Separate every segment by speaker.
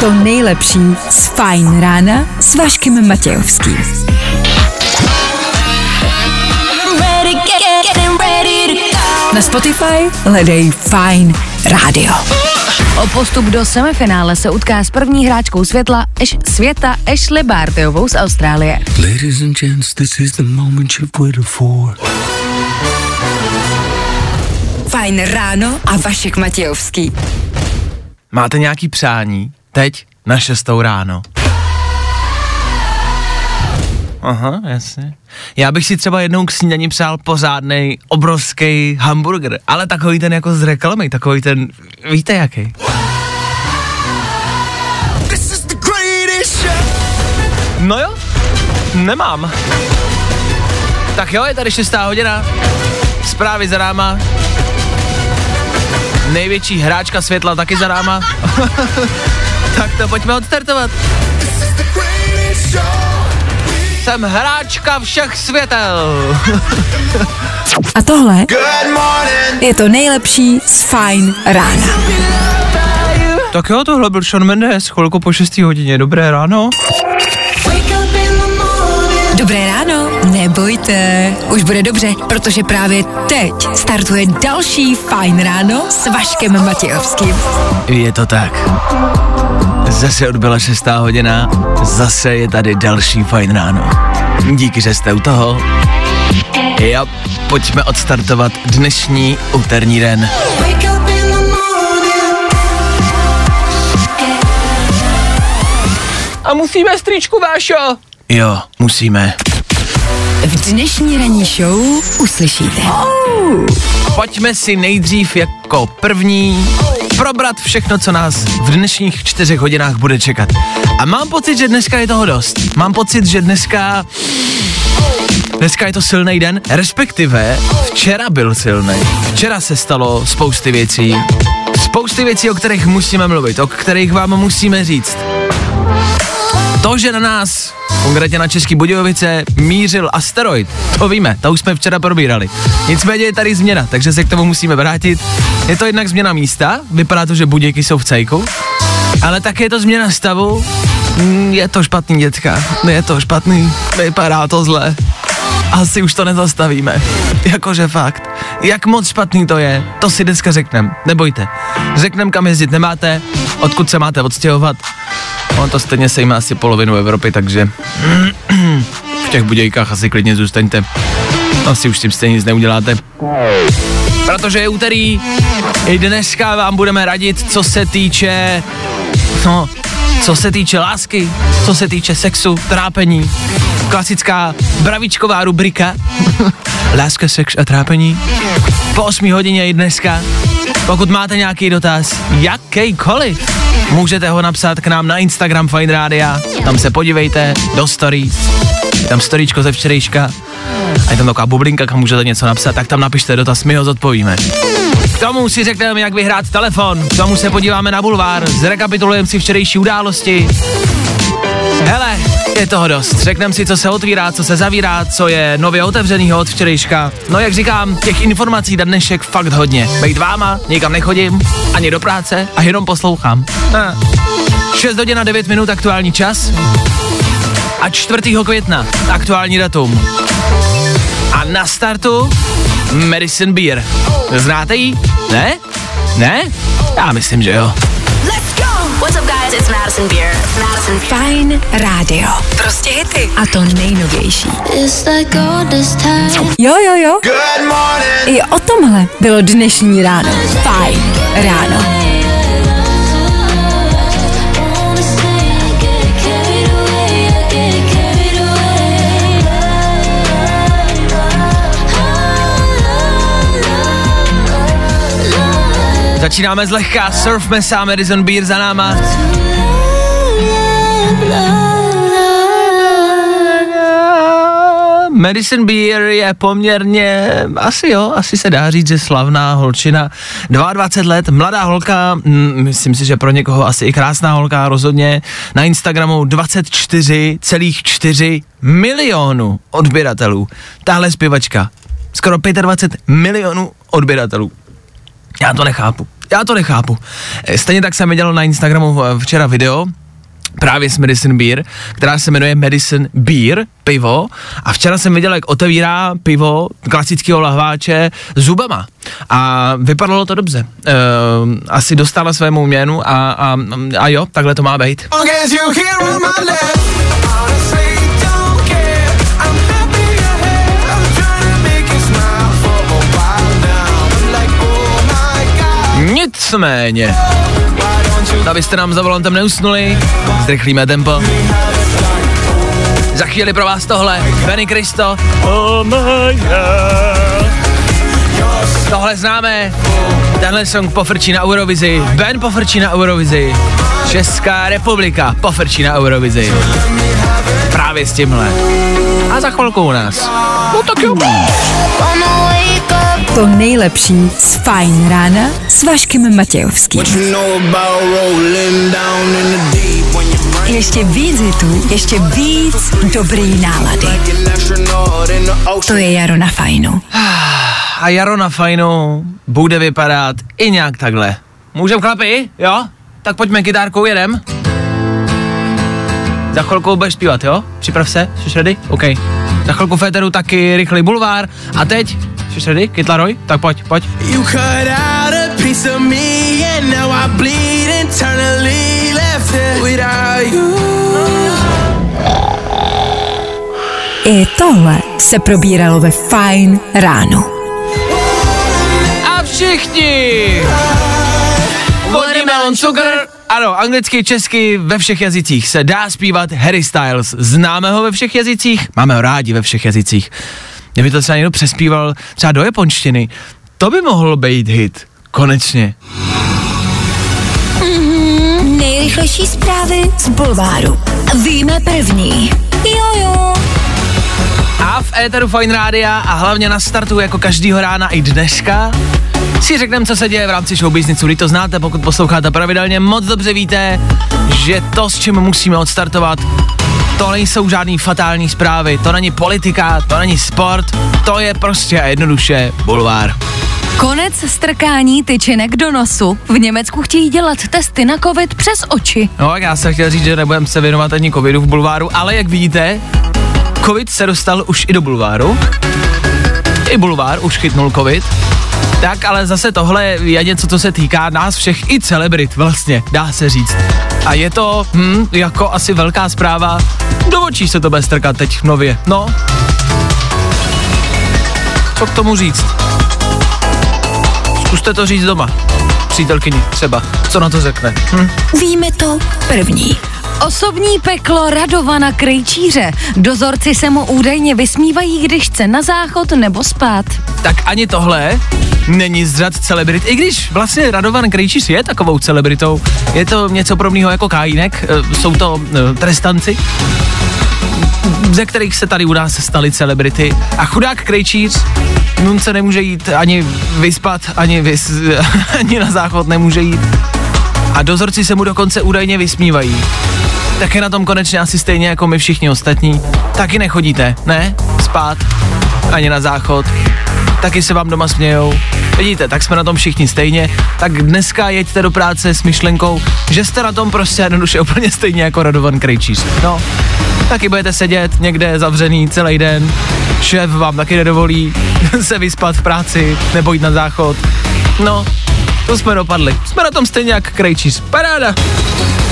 Speaker 1: to
Speaker 2: nejlepší z Fajn rána s Vaškem Matějovským. Na Spotify hledej Fajn rádio.
Speaker 3: O postup do semifinále se utká s první hráčkou světla Eš, světa Ashley Bartyovou z Austrálie.
Speaker 4: Ladies and gents, this is the moment you've waited for.
Speaker 2: Fajn ráno a Vašek Matějovský.
Speaker 5: Máte nějaký přání? Teď na šestou ráno. Aha, jasně. Já bych si třeba jednou k snídani přál pořádný obrovský hamburger, ale takový ten jako z reklamy, takový ten, víte jaký? No jo, nemám. Tak jo, je tady šestá hodina, zprávy za náma, největší hráčka světla taky za náma. tak to pojďme odstartovat. Jsem hráčka všech světel.
Speaker 2: A tohle je to nejlepší z Fajn rána.
Speaker 5: tak jo, tohle byl Sean Mendes, chvilku po 6 hodině. Dobré ráno.
Speaker 2: Dobré ráno, nebojte, už bude dobře, protože právě teď startuje další Fajn ráno s Vaškem Matějovským.
Speaker 5: Je to tak. Zase odbyla 6 hodina, zase je tady další fajn ráno. Díky, že jste u toho. Jo, pojďme odstartovat dnešní úterní den. A musíme stričku, Vášo. Jo, musíme.
Speaker 2: V dnešní ranní show uslyšíte.
Speaker 5: Pojďme si nejdřív jako první probrat všechno, co nás v dnešních čtyřech hodinách bude čekat. A mám pocit, že dneska je toho dost. Mám pocit, že dneska... Dneska je to silný den, respektive včera byl silný. Včera se stalo spousty věcí. Spousty věcí, o kterých musíme mluvit, o kterých vám musíme říct. To, že na nás, konkrétně na Český Budějovice, mířil asteroid, to víme, to už jsme včera probírali. Nicméně je tady změna, takže se k tomu musíme vrátit. Je to jednak změna místa, vypadá to, že Budějky jsou v cejku, ale také je to změna stavu. Mm, Je to špatný, dětka, je to špatný, vypadá to zle. Asi už to nezastavíme. Jakože fakt. Jak moc špatný to je, to si dneska řeknem. Nebojte. Řeknem, kam jezdit nemáte, odkud se máte odstěhovat. On to stejně sejme asi polovinu Evropy, takže v těch budějkách asi klidně zůstaňte. Asi už s tím stejně nic neuděláte. Protože je úterý, i dneska vám budeme radit, co se týče, no, co se týče lásky, co se týče sexu, trápení. Klasická bravičková rubrika. Láska, sex a trápení. Po 8 hodině i dneska. Pokud máte nějaký dotaz, jakýkoliv, můžete ho napsat k nám na Instagram Fine Rádia. Tam se podívejte do stories. Tam storíčko ze včerejška. A je tam taková bublinka, kam můžete něco napsat, tak tam napište dotaz, my ho zodpovíme. K tomu si řekneme, jak vyhrát telefon, k tomu se podíváme na bulvár, zrekapitulujeme si včerejší události. Hele, je toho dost. Řekneme si, co se otvírá, co se zavírá, co je nově otevřenýho od včerejška. No jak říkám, těch informací na dnešek fakt hodně. Bejt váma, nikam nechodím, ani do práce a jenom poslouchám. Ha. 6 hodin a 9 minut aktuální čas a 4. května aktuální datum. A na startu Medicine Beer. Znáte jí? Ne? Ne? Já myslím, že jo.
Speaker 1: Let's go. What's up, guys? It's Madison Beer. Madison Beer.
Speaker 2: Fajn rádio. Prostě hity. A to nejnovější.
Speaker 1: Like.
Speaker 2: Jo, jo, jo. I o tomhle bylo dnešní ráno. Fajn ráno.
Speaker 5: Začínáme zlehka, Surf Mesa, Madison Beer za náma. Madison Beer je poměrně, asi jo, asi se dá říct, že slavná holčina. 22 let, mladá holka, mm, myslím si, že pro někoho asi i krásná holka, rozhodně. Na Instagramu 24,4 milionů odběratelů. Tahle zpěvačka, skoro 25 milionů odběratelů. Já to nechápu. Já to nechápu. Stejně tak jsem viděl na Instagramu včera video, právě s Medicine Beer, která se jmenuje Medicine Beer, pivo. A včera jsem viděl, jak otevírá pivo klasického lahváče zubama. A vypadalo to dobře. E, asi dostala svému jménu a, a, a jo, takhle to má být. Nicméně, abyste nám za volantem neusnuli, zrychlíme tempo. Za chvíli pro vás tohle, Benny God. Tohle známe, tenhle song pofrčí na Eurovizi, Ben pofrčí na Eurovizi, Česká republika pofrčí na Eurovizi. Právě s tímhle. A za chvilku u nás. No tak jo.
Speaker 2: To nejlepší z Fajn rána s Vaškem Matějovským. Ještě víc hitů, ještě víc dobrý nálady. To je Jaro na Fajnu.
Speaker 5: A jaro na fajnu bude vypadat i nějak takhle. Můžem chlapi? Jo? Tak pojďme kytárkou, jedem. Za chvilku budeš zpívat, jo? Připrav se, jsi ready? OK. Za chvilku Féteru taky rychlý bulvár. A teď, jsi ready? Kytlaroj? Tak pojď, pojď.
Speaker 6: You cut out a piece of me and now I bleed internally left without you.
Speaker 2: I tohle se probíralo ve Fajn ráno.
Speaker 5: A všichni! Vodní melon cukr. Ano, anglicky, česky, ve všech jazycích se dá zpívat Harry Styles. Známe ho ve všech jazycích? Máme ho rádi ve všech jazycích. Kdyby to třeba někdo přespíval třeba do japonštiny, to by mohl být hit. Konečně.
Speaker 2: Nejrychlejší zprávy z Bulváru. Víme první. Jojo.
Speaker 5: A v éteru Fine Rádia a hlavně na startu jako každýho rána i dneska si řekneme, co se děje v rámci showbiznicu. Když to znáte, pokud posloucháte pravidelně, moc dobře víte, že to, s čím musíme odstartovat, to nejsou žádný fatální zprávy, to není politika, to není sport, to je prostě a jednoduše bulvár.
Speaker 3: Konec strkání tyčinek do nosu. V Německu chtějí dělat testy na covid přes oči.
Speaker 5: No, já jsem chtěl říct, že nebudeme se věnovat ani covidu v bulváru, ale jak vidíte, covid se dostal už i do bulváru. I bulvár už chytnul covid. Tak, ale zase tohle je něco, co se týká nás všech i celebrit vlastně, dá se říct. A je to, hm, jako asi velká zpráva, do očí se to bude strkat teď nově. No. Co k tomu říct? Zkuste to říct doma. Přítelkyni třeba. Co na to řekne? Hm?
Speaker 2: Víme to první.
Speaker 3: Osobní peklo Radovana Krejčíře. Dozorci se mu údajně vysmívají, když chce na záchod nebo spát.
Speaker 5: tak ani tohle není z řad celebrit, i když vlastně Radovan Krejčíř je takovou celebritou. Je to něco podobného jako Kajínek, eh, jsou to eh, trestanci, ze kterých se tady u nás staly celebrity. A chudák Krejčíř, nun se nemůže jít ani vyspat, ani, vys, ani na záchod nemůže jít. A dozorci se mu dokonce údajně vysmívají. Tak je na tom konečně asi stejně jako my všichni ostatní. Taky nechodíte, ne? Spát, ani na záchod. Taky se vám doma smějou. Vidíte, tak jsme na tom všichni stejně. Tak dneska jeďte do práce s myšlenkou, že jste na tom prostě jednoduše úplně stejně jako Radovan Krejčíř. No, taky budete sedět někde zavřený celý den. Šéf vám taky nedovolí se vyspat v práci nebo jít na záchod. No, to jsme dopadli. Jsme na tom stejně jak Krejčís. Paráda.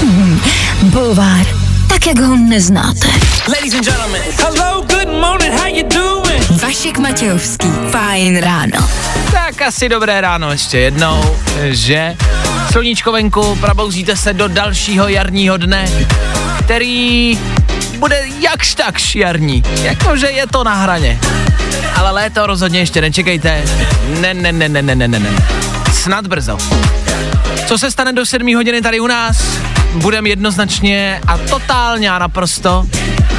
Speaker 2: Mm, bulvár. Tak, jak ho neznáte.
Speaker 6: Ladies and gentlemen, hello, good morning, how you doing?
Speaker 2: Vašek Matějovský, fajn ráno.
Speaker 5: Tak asi dobré ráno ještě jednou, že? Sluníčko venku, probouzíte se do dalšího jarního dne, který bude jakž takž jarní. Jakože je to na hraně. Ale léto rozhodně ještě nečekejte. Ne, ne, ne, ne, ne, ne, ne snad brzo. Co se stane do 7 hodiny tady u nás? Budeme jednoznačně a totálně a naprosto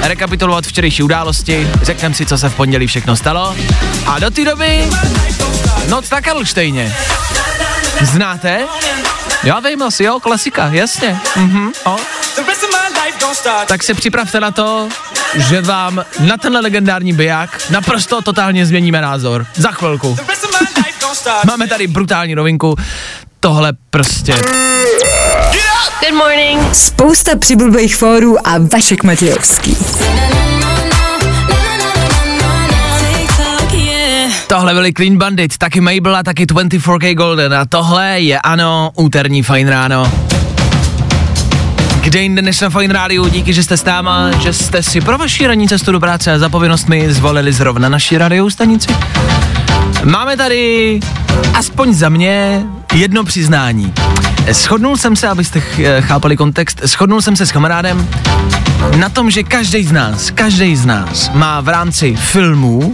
Speaker 5: rekapitulovat včerejší události, řekneme si, co se v pondělí všechno stalo a do té doby Noc na Karlštejně. Znáte? Já vím asi, jo, klasika, jasně. Mhm, o. Tak se připravte na to, že vám na tenhle legendární biják naprosto totálně změníme názor. Za chvilku. Máme tady brutální novinku. Tohle prostě.
Speaker 1: Good morning.
Speaker 2: Spousta přibulbých fórů a Vašek Matějovský.
Speaker 5: Tohle byli Clean Bandit, taky Mabel a taky 24K Golden a tohle je ano, úterní fajn ráno. Kde jinde než na Fajn rádiu, díky, že jste s náma, že jste si pro vaši ranní cestu do práce a za povinnostmi zvolili zrovna naši radiou stanici. Máme tady, aspoň za mě, jedno přiznání. Shodnul jsem se, abyste ch- eh, chápali kontext, shodnul jsem se s kamarádem na tom, že každý z nás, každý z nás má v rámci filmů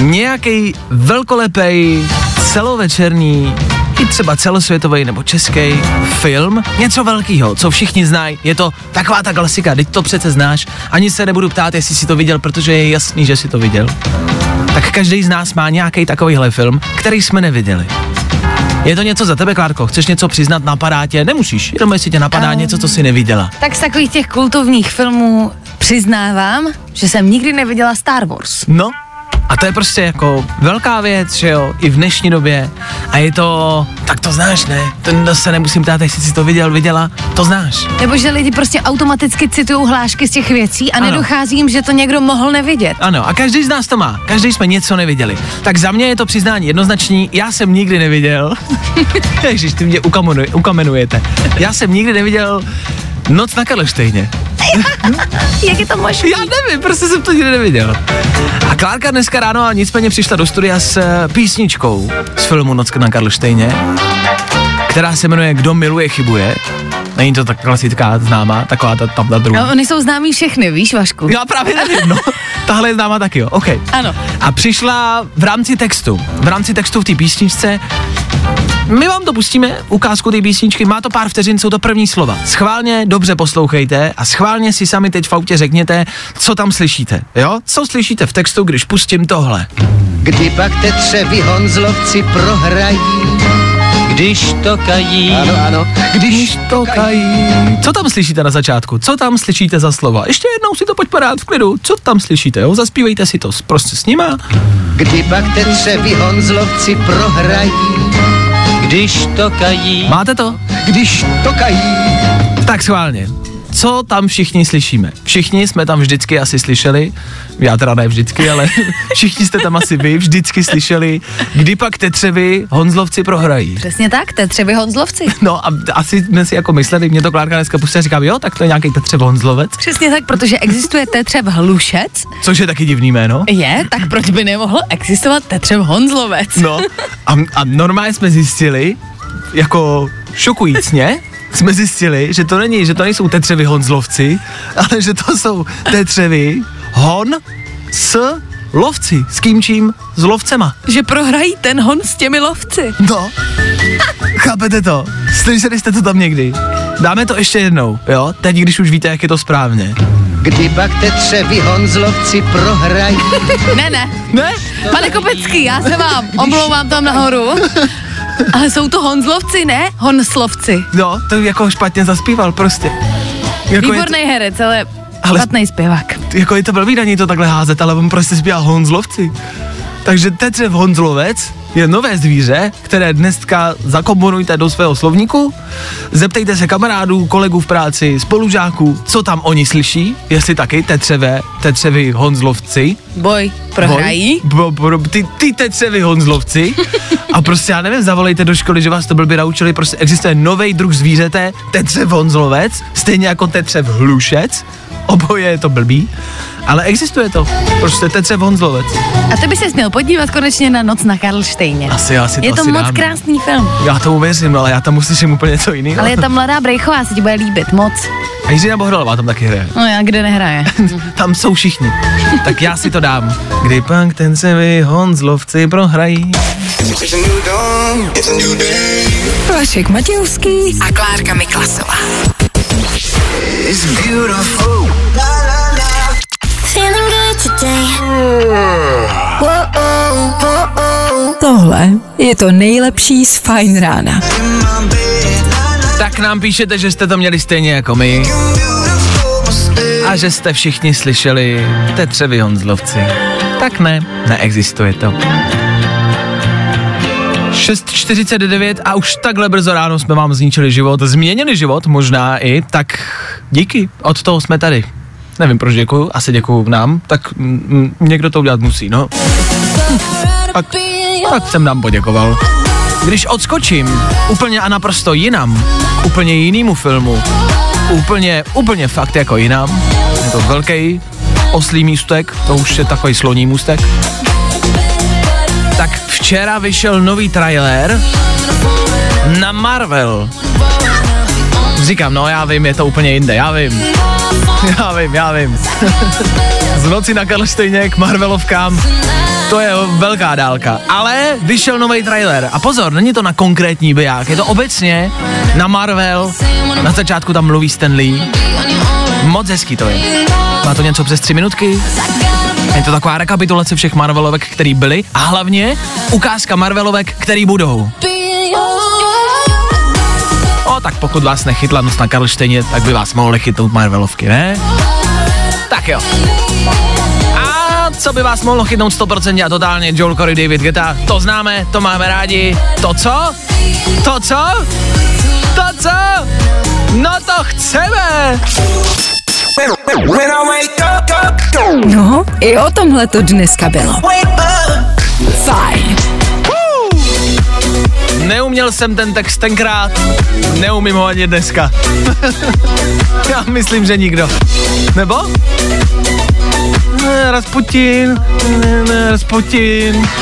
Speaker 5: nějaký velkolepej, celovečerní, i třeba celosvětový nebo český film, něco velkého, co všichni znají. Je to taková ta klasika, teď to přece znáš. Ani se nebudu ptát, jestli si to viděl, protože je jasný, že si to viděl. Tak každý z nás má nějaký takovýhle film, který jsme neviděli. Je to něco za tebe, Klárko? Chceš něco přiznat, napadá tě? Nemusíš, jenom jestli tě napadá
Speaker 3: Ehm.
Speaker 5: něco, co jsi neviděla.
Speaker 3: Tak z takových těch kultovních filmů přiznávám, že jsem nikdy neviděla Star Wars.
Speaker 5: No, a to je prostě jako velká věc, že jo, i v dnešní době. A je to, tak to znáš, ne? To se nemusím ptát, jestli jsi to viděl, viděla, to znáš.
Speaker 3: Nebo že lidi prostě automaticky citují hlášky z těch věcí a
Speaker 5: Ano.
Speaker 3: nedochází jim, že to někdo mohl nevidět.
Speaker 5: Ano, a každý z nás to má, každý jsme něco neviděli. Tak za mě je to přiznání jednoznačný, já jsem nikdy neviděl, Ježiš, ty mě ukamenuj, ukamenujete, já jsem nikdy neviděl Noc na Karlštejně.
Speaker 3: Jak je to možné?
Speaker 5: Já nevím, prostě jsem to nikdy neviděl. A Klárka dneska ráno a nicméně přišla do studia s eh, písničkou z filmu Noc na Karlštejně, která se jmenuje Kdo miluje, chybuje. Není to tak klasická známá, taková ta tam ta druhá.
Speaker 3: No, oni jsou známí všechny, víš, Vašku?
Speaker 5: Já právě nevím, no. Tahle je známá taky, jo, OK.
Speaker 3: Ano.
Speaker 5: A přišla v rámci textu, v rámci textu v té písničce, my vám to pustíme, ukázku té písničky, má to pár vteřin, jsou to první slova. Schválně dobře poslouchejte a schválně si sami teď v autě řekněte, co tam slyšíte, jo? Co slyšíte v textu, když pustím tohle?
Speaker 7: Kdy pak tetřevi Honzlovci prohrají, když to kají. Ano, ano, když to kají.
Speaker 5: Co tam slyšíte na začátku? Co tam slyšíte za slova? Ještě jednou si to pojďme rád v klidu. Co tam slyšíte, jo? Zaspívejte si to prostě s nima.
Speaker 7: Kdy pak tetřevi Honzlovci prohrají, když to kají.
Speaker 5: Máte to?
Speaker 7: Když to kají.
Speaker 5: Tak schválně. Co tam všichni slyšíme? Všichni jsme tam vždycky asi slyšeli, já teda ne vždycky, ale všichni jste tam asi vy vždycky slyšeli, kdy pak tetřevi Honzlovci prohrají.
Speaker 3: Přesně tak, Tetřevi Honzlovci.
Speaker 5: No a asi jsme si jako mysleli, mě to Klárka dneska pustila, říkám, jo, tak to je nějaký Tetřev Honzlovec,
Speaker 3: Přesně tak, protože existuje Tetřev Hlušec,
Speaker 5: což je taky divný jméno.
Speaker 3: je, tak proč by nemohl existovat Tetřev Honzlovec?
Speaker 5: No a, a normálně jsme zjistili, jako šokujícně, jsme zjistili, že to není, že to nejsou tetřevi Honzlovci, ale že to jsou tetřevi Hon s lovci. S kým čím? S lovcema.
Speaker 3: Že prohrají ten hon s těmi lovci.
Speaker 5: No. Chápete to? Slyšeli jste to tam někdy? Dáme to ještě jednou, jo? Teď, když už víte, jak je to správně.
Speaker 7: Kdy pak tetřevi Honzlovci prohrají.
Speaker 3: Ne, ne.
Speaker 5: Ne?
Speaker 3: Pane Kopecký, já se vám omlouvám tam nahoru. Ale jsou to Honzlovci, ne? Honslovci.
Speaker 5: No, to jako špatně zaspíval prostě. Jako
Speaker 3: Výborný herec, ale
Speaker 5: Ale-
Speaker 3: špatný zpěvák.
Speaker 5: jako je to blbý na něj to takhle házet, ale on prostě zpívá Honzlovci. Takže Tetřev Honzlovec je nové zvíře, které dneska zakomponujte do svého slovníku. Zeptejte se kamarádů, kolegů v práci, spolužáků, co tam oni slyší, jestli taky Tetřeve, Tetřevi Honzlovci.
Speaker 3: Boj, prohrají.
Speaker 5: Bo, bo, ty, ty Tetřevi Honzlovci. A prostě já nevím, zavolejte do školy, že vás to blbě naučili, prostě existuje nový druh zvířete, Tetřev Honzlovec, stejně jako Tetřev Hlušec. Oboje je to blbý, ale existuje to. Prostě Tetřev Honzlovec.
Speaker 3: A ty by se měl podívat konečně na Noc na Karlštejně.
Speaker 5: Asi, asi to
Speaker 3: Je to
Speaker 5: asi
Speaker 3: moc
Speaker 5: dám.
Speaker 3: krásný film.
Speaker 5: Já tomu věřím, no, ale já tam uslyším úplně něco jiného.
Speaker 3: Ale je tam mladá Brejchová, se ti bude líbit moc.
Speaker 5: A Jiřina Bohdalová tam taky hraje.
Speaker 3: No já kde nehraje.
Speaker 5: Tam jsou všichni. Tak já si to dám. Kdy pak ten se vy Honzlovci prohrají.
Speaker 2: Vašek Matějovský a Klárka Miklasová.
Speaker 1: Feeling good today.
Speaker 2: Tohle je to nejlepší z Fajn rána.
Speaker 5: Tak nám píšete, že jste to měli stejně jako my. A že jste všichni slyšeli Tetřevi Honzlovci. Tak ne, neexistuje to. 6.49 a už takhle brzo ráno jsme vám zničili život, změnili život možná i, tak díky, od toho jsme tady. Nevím, proč děkuju, asi děkuju nám, tak mm, někdo to udělat musí, no. Tak, tak jsem nám poděkoval. Když odskočím úplně a naprosto jinam, úplně jinému filmu, úplně, úplně fakt jako jinam, je to velký oslý můstek, to už je takový sloní můstek, tak včera vyšel nový trailer na Marvel. Říkám, no já vím, je to úplně jinde, já vím. Já vím, já vím. Z noci na Karlštejně k Marvelovkám, to je velká dálka. Ale vyšel nový trailer. A pozor, není to na konkrétní biják, je to obecně na Marvel. Na začátku tam mluví Stan Lee. Moc hezký to je. Má to něco přes tři minutky. Je to taková rekapitulace všech Marvelovek, který byly a hlavně ukázka Marvelovek, který budou. O, tak pokud vás nechytla nos na Karlštejně, tak by vás mohly chytnout Marvelovky, ne? Tak jo. A co by vás mohlo chytnout 100% a totálně Joel Corey, David Guetta, to známe, to máme rádi. To co? To co? To co? No to chceme!
Speaker 2: No, i o tomhle to dneska bylo. Fajn.
Speaker 5: Neuměl jsem ten text tenkrát, neumím ho ani dneska. Já myslím, že nikdo. Nebo? Ne, Rasputin, ne, ne, Rasputin.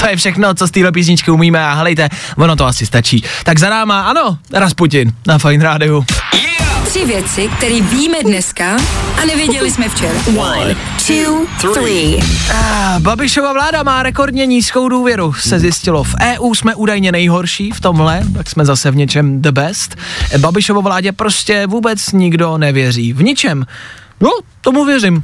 Speaker 5: To je všechno, co z téhle písničky umíme a helejte, ono to asi stačí. Tak za náma, ano, Rasputin na Fine Rádiu.
Speaker 2: Tři věci, které víme dneska a nevěděli jsme včera. One, two, three.
Speaker 5: Ah, Babišova vláda má rekordně nízkou důvěru, se zjistilo. V EU jsme údajně nejhorší v tomhle, tak jsme zase v něčem the best. Babišovo vládě prostě vůbec nikdo nevěří. V ničem. No, tomu věřím.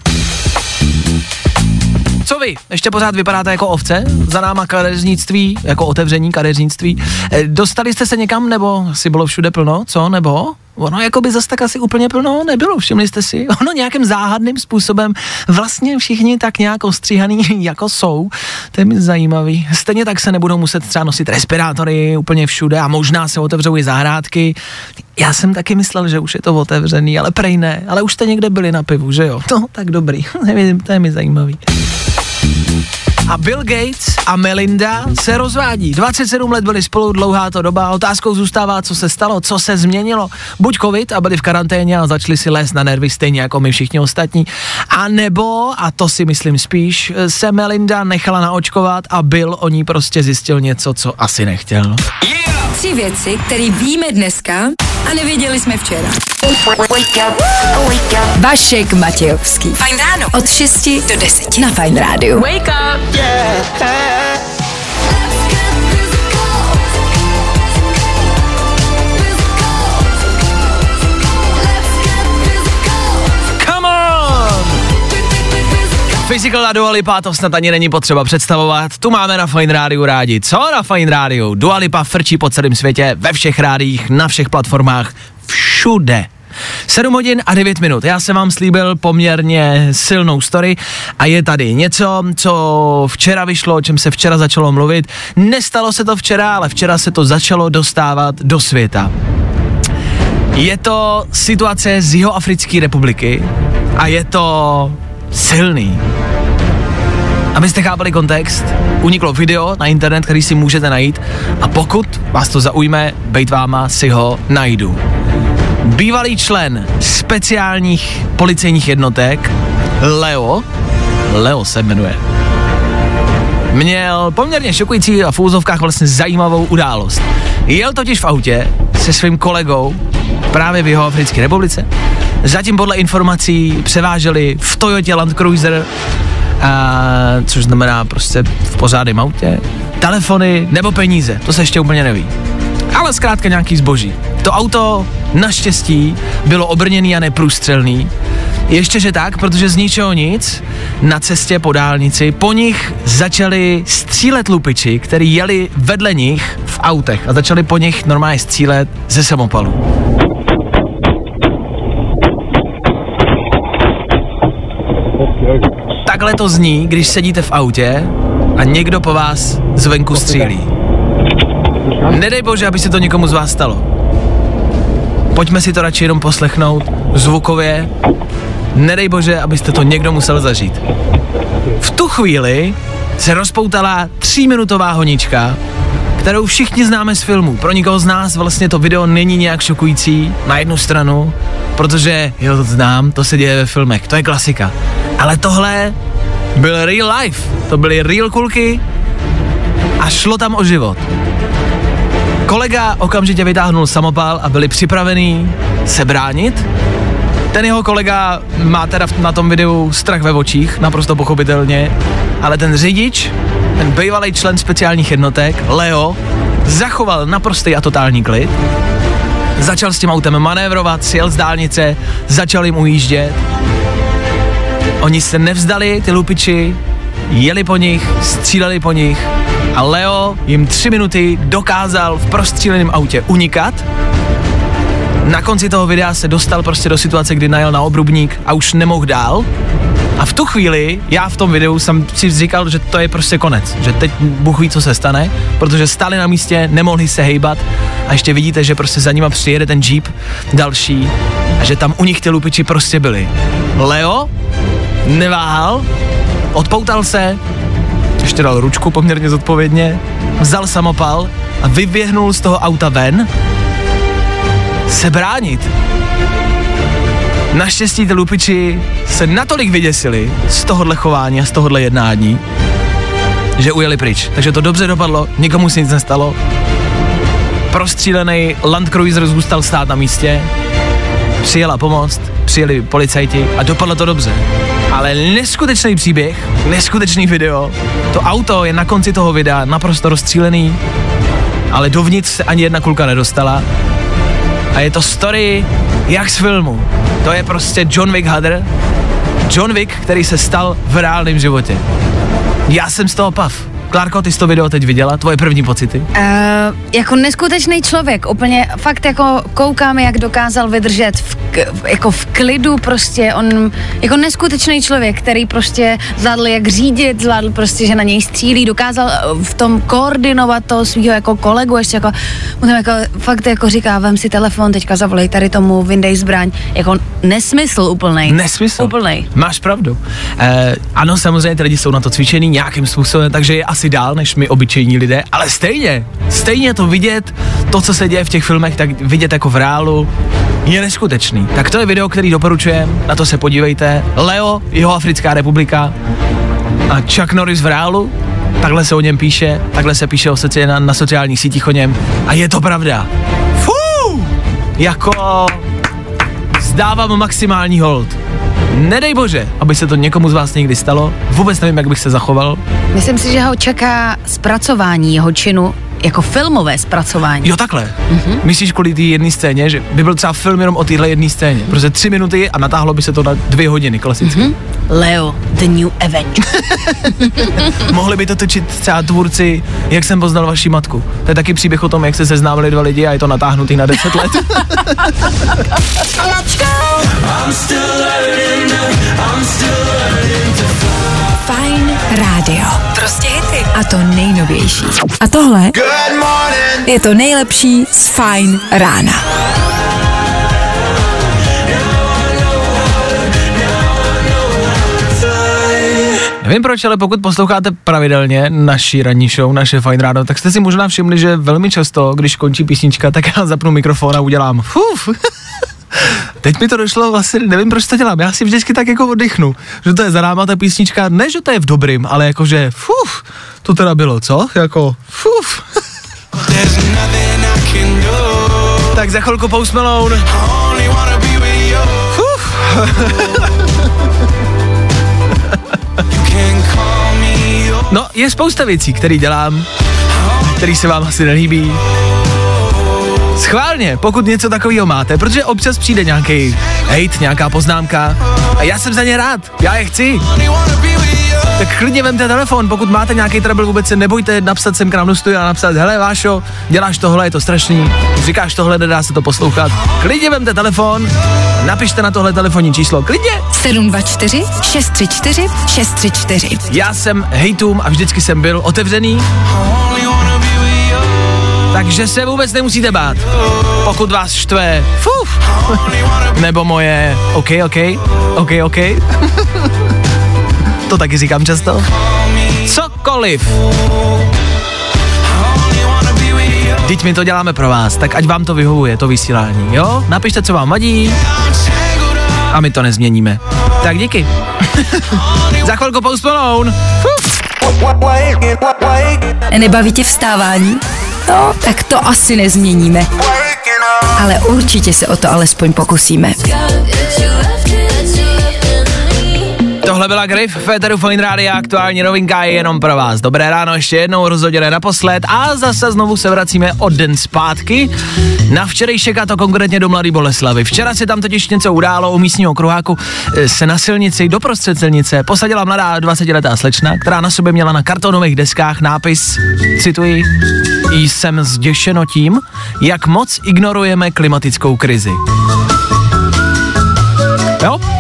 Speaker 5: Co vy? Ještě pořád vypadáte jako ovce? Za náma kadeřnictví, jako otevření kadeřnictví. Eh, Dostali jste se někam, nebo si bylo všude plno? Co, nebo? Ono jako by zase tak asi úplně plno nebylo, všimli jste si? Ono nějakým záhadným způsobem vlastně všichni tak nějak ostříhaný jako jsou. To je mi zajímavý. Stejně tak se nebudou muset třeba nosit respirátory úplně všude a možná se otevřou i zahrádky. Já jsem taky myslel, že už je to otevřený, ale prej ne. Ale už jste někde byli na pivu, že jo? No, tak dobrý. To je mi zajímavý. A Bill Gates a Melinda se rozvádí. 27 let byli spolu, dlouhá to doba. Otázkou zůstává, co se stalo, co se změnilo. Buď covid a byli v karanténě a začali si lézt na nervy stejně jako my všichni ostatní. A nebo, a to si myslím spíš, se Melinda nechala naočkovat a Bill o ní prostě zjistil něco, co asi nechtěl.
Speaker 2: Tři věci, které víme dneska a nevěděli jsme včera. Vašek Matějovský. Fajn ráno. Od 6 do 10 na Fajn rádiu. Wake up.
Speaker 5: Come Physical a Dua Lipa, to snad ani není potřeba představovat. Tu máme na Fine Rádiu rádi. Co na Fine Rádiu? Dua Lipa frčí po celém světě, ve všech rádích, na všech platformách, všude. 7 hodin a 9 minut. Já jsem vám slíbil poměrně silnou story a je tady něco, co včera vyšlo, o čem se včera začalo mluvit. Nestalo se to včera, ale včera se to začalo dostávat do světa. Je to situace z Jihoafrické republiky a je to silný. Abyste chápali kontext, uniklo video na internet, který si můžete najít a pokud vás to zaujme, bejt váma, si ho najdu. Bývalý člen speciálních policejních jednotek Leo, Leo se jmenuje, měl poměrně šokující a v úzovkách vlastně zajímavou událost. Jel totiž v autě se svým kolegou právě v jeho Africké republice. Zatím podle informací převáželi v Toyotě Land Cruiser, a, což znamená prostě v pořádném autě, telefony nebo peníze, to se ještě úplně neví. Ale zkrátka nějaký zboží. To auto naštěstí bylo obrněný a neprůstřelný. Ještě že tak, protože z ničeho nic na cestě po dálnici po nich začali střílet lupiči, který jeli vedle nich v autech a začali po nich normálně střílet ze samopalu. Takhle to zní, když sedíte v autě a někdo po vás zvenku střílí. Nedej bože, aby se to někomu z vás stalo. Pojďme si to radši jenom poslechnout zvukově. Nedej bože, abyste to někdo musel zažít. V tu chvíli se rozpoutala tříminutová honička, kterou všichni známe z filmu. Pro nikoho z nás vlastně to video není nějak šokující na jednu stranu, protože jo, to znám, to se děje ve filmech, to je klasika. Ale tohle byl real life, to byly real kulky a šlo tam o život. Kolega okamžitě vytáhnul samopal a byli připravený se bránit. Ten jeho kolega má teda na tom videu strach ve očích, naprosto pochopitelně, ale ten řidič, ten bývalý člen speciálních jednotek, Leo, zachoval naprostý a totální klid. Začal s tím autem manévrovat, sjel z dálnice, začal jim ujíždět. Oni se nevzdali, ty lupiči, jeli po nich, stříleli po nich a Leo jim tři minuty dokázal v prostříleném autě unikat. Na konci toho videa se dostal prostě do situace, kdy najel na obrubník a už nemohl dál. A v tu chvíli, já v tom videu jsem si říkal, že to je prostě konec, že teď Bůh ví, co se stane, protože stáli na místě, nemohli se hejbat a ještě vidíte, že prostě za nima přijede ten jeep další a že tam u nich ty lupiči prostě byli. Leo neváhal, odpoutal se, ještě dal ručku poměrně zodpovědně, vzal samopal a vyběhnul z toho auta ven se bránit. Naštěstí ty lupiči se natolik vyděsili z tohohle chování a z tohohle jednání, že ujeli pryč. Takže to dobře dopadlo, nikomu se nic nestalo. Prostřílený Land Cruiser zůstal stát na místě, přijela pomoc, přijeli policajti a dopadlo to dobře. Ale neskutečný příběh, neskutečný video, to auto je na konci toho videa naprosto rozstřílený, ale dovnitř se ani jedna kulka nedostala. A je to story jak z filmu. To je prostě John Wick Hadr. John Wick, který se stal v reálném životě. Já jsem z toho pav. Klárko, ty jsi to video teď viděla, tvoje první pocity?
Speaker 3: Uh, jako neskutečný člověk, úplně fakt jako koukám, jak dokázal vydržet v, k, jako v klidu prostě, on jako neskutečný člověk, který prostě zvládl jak řídit, zvládl prostě, že na něj střílí, dokázal eh, v tom koordinovat toho svého jako kolegu, ještě jako, mu tam jako fakt jako říká, vem si telefon, teďka zavolej tady tomu, vyndej zbraň, jako nesmysl úplnej.
Speaker 5: Nesmysl.
Speaker 3: Úplnej.
Speaker 5: Máš pravdu. Eh, ano, samozřejmě ty lidi jsou na to cvičený nějakým způsobem, takže je asi dál než my obyčejní lidé, ale stejně, stejně to vidět, to, co se děje v těch filmech, tak vidět jako v reálu, je neskutečný. Tak to je video, který doporučujem, na to se podívejte. Leo, jeho Africká republika a Chuck Norris v reálu, takhle se o něm píše, takhle se píše o soci, na, na sociálních sítích o něm a je to pravda. Fú! Jako zdávám maximální hold. Nedej bože, aby se to někomu z vás někdy stalo. Vůbec nevím, jak bych se zachoval.
Speaker 3: Myslím si, že ho čeká zpracování jeho činu, jako filmové zpracování.
Speaker 5: Jo, takhle. Mm-hmm. Myslíš kvůli té jedné scéně, že by byl třeba film jenom o téhle jedné scéně? Prostě tři minuty a natáhlo by se to na dvě hodiny, klasicky. Mm-hmm.
Speaker 3: Leo, the new Avenger.
Speaker 5: Mohli by to točit třeba tvůrci, jak jsem poznal vaši matku. To je taky příběh o tom, jak se seznámili dva lidi a je to natáhnutý na 10 let.
Speaker 2: Fajn rádio. Prostě hity. A to nejnovější. A tohle je to nejlepší z Fajn rána.
Speaker 5: Nevím proč, ale pokud posloucháte pravidelně naší ranní show, naše Fine Ráno, tak jste si možná všimli, že velmi často, když končí písnička, tak já zapnu mikrofon a udělám fuf. Teď mi to došlo, vlastně nevím, proč to dělám. Já si vždycky tak jako oddychnu, že to je za náma ta písnička, ne, že to je v dobrým, ale jakože fuf, to teda bylo, co? Jako fuf. Tak za chvilku Post Malone. Fuf. No, je spousta věcí, které dělám, který se vám asi nelíbí. Schválně, pokud něco takového máte, protože občas přijde nějaký hate, nějaká poznámka a já jsem za ně rád, já je chci. tak klidně vemte telefon, pokud máte nějaký trouble, vůbec se nebojte napsat sem k nám do studia a napsat, hele Vášo, děláš tohle, je to strašný, říkáš tohle, nedá se to poslouchat. Klidně vemte telefon, napište na tohle telefonní číslo, klidně.
Speaker 2: 724 634 634.
Speaker 5: Já jsem hejtům a vždycky jsem byl otevřený, takže se vůbec nemusíte bát. Pokud vás štve, fuf, nebo moje, OK, OK, OK, OK. to taky říkám často. Cokoliv. Teď my to děláme pro vás, tak ať vám to vyhovuje, to vysílání, jo? Napište, co vám vadí a my to nezměníme. Tak díky. Za chvilku Post Malone.
Speaker 2: Nebaví tě vstávání? No, tak to asi nezměníme. Ale určitě se o to alespoň pokusíme.
Speaker 5: Tohle byla Griff, Féteru Fine Radio, aktuální novinka je jenom pro vás. Dobré ráno, ještě jednou rozhodně naposled a zase znovu se vracíme o den zpátky. Na včerejšek a to konkrétně do Mladý Boleslavy. Včera se tam totiž něco událo u místního kruháku eh, se na silnici doprostřed silnice posadila mladá 20-letá slečna, která na sobě měla na kartonových deskách nápis, cituji, jsem zděšeno tím, jak moc ignorujeme klimatickou krizi. Jo?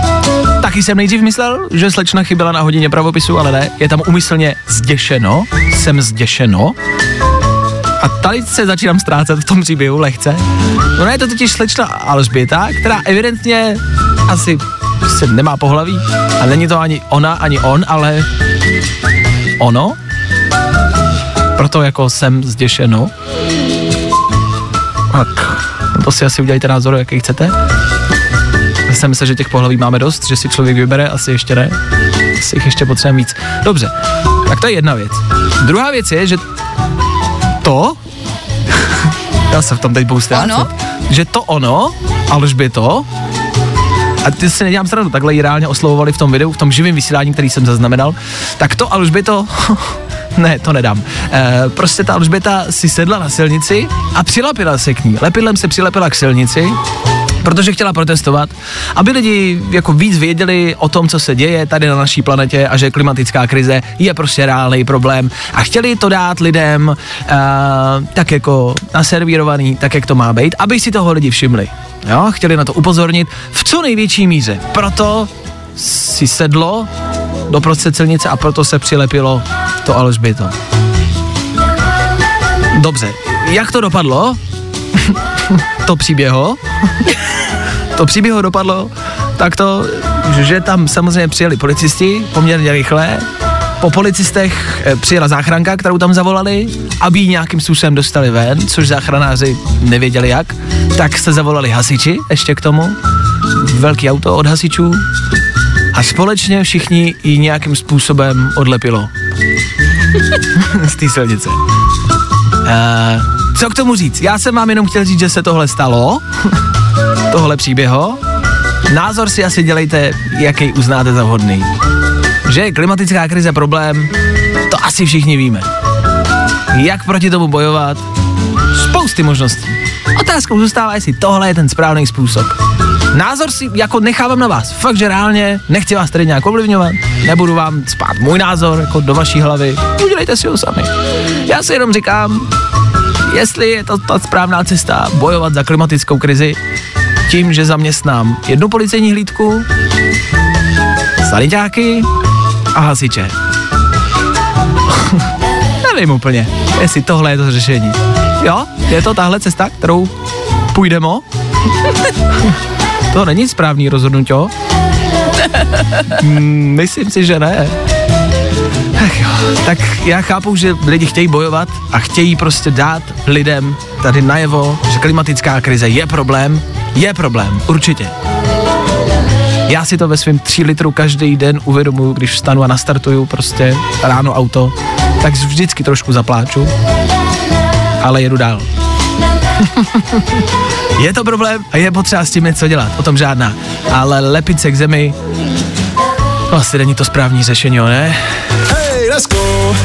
Speaker 5: Taky jsem nejdřív myslel, že slečna chyběla na hodině pravopisu, ale ne, je tam umyslně zděšeno, jsem zděšeno. A tady se začínám ztrácet v tom příběhu lehce. No je to totiž slečna Alžběta, která evidentně asi se nemá pohlaví. A není to ani ona, ani on, ale ono. Proto jako jsem zděšeno. Tak, to si asi udělejte názor, jaký chcete. Já jsem myslel, že těch pohlaví máme dost, že si člověk vybere, asi ještě ne. Asi jich ještě potřebujeme víc. Dobře, tak to je jedna věc. Druhá věc je, že to, já se v tom teď budu
Speaker 3: Ono?
Speaker 5: že to ono, Alžby to, a ty si nedělám stranu, takhle ji reálně oslovovali v tom videu, v tom živém vysílání, který jsem zaznamenal, tak to Alžběto, ne, to nedám. E, prostě ta Alžběta si sedla na silnici a přilepila se k ní. Lepidlem se přilepila k silnici, protože chtěla protestovat, aby lidi jako víc věděli o tom, co se děje tady na naší planetě a že klimatická krize je prostě reálný problém a chtěli to dát lidem uh, tak jako naservírovaný, tak jak to má být, aby si toho lidi všimli. Jo, chtěli na to upozornit v co největší míře. Proto si sedlo do prostřed silnice a proto se přilepilo to Alžběto. Dobře, jak to dopadlo? to příběho? to příběho dopadlo tak to, že tam samozřejmě přijeli policisti poměrně rychle, po policistech eh, přijela záchranka, kterou tam zavolali, aby ji nějakým způsobem dostali ven, což záchranáři nevěděli jak, tak se zavolali hasiči ještě k tomu, velký auto od hasičů. A společně všichni ji nějakým způsobem odlepilo. Z té silnice. Uh, co k tomu říct? Já jsem vám jenom chtěl říct, že se tohle stalo, tohle příběho. Názor si asi dělejte, jaký uznáte za vhodný. Že je klimatická krize problém, to asi všichni víme. Jak proti tomu bojovat? Spousty možností. Otázkou zůstává, jestli tohle je ten správný způsob. Názor si jako nechávám na vás. Fakt, že reálně nechci vás tady nějak ovlivňovat. Nebudu vám spát můj názor jako do vaší hlavy. Udělejte si ho sami. Já si jenom říkám, jestli je to ta správná cesta bojovat za klimatickou krizi tím, že zaměstnám jednu policejní hlídku, sanitáky a hasiče. Nevím úplně, jestli tohle je to řešení. Jo, je to tahle cesta, kterou půjdeme? to není správný rozhodnutí. Mm, Myslím si, že ne. Ach jo, tak já chápu, že lidi chtějí bojovat a chtějí prostě dát lidem tady najevo, že klimatická krize je problém, je problém, určitě. Já si to ve svém 3 litru každý den uvědomuju, když vstanu a nastartuju prostě ráno auto, tak vždycky trošku zapláču, ale jedu dál. je to problém a je potřeba s tím něco dělat, o tom žádná. Ale lepit se k zemi, asi není to správní řešení, ne?
Speaker 6: Let's go.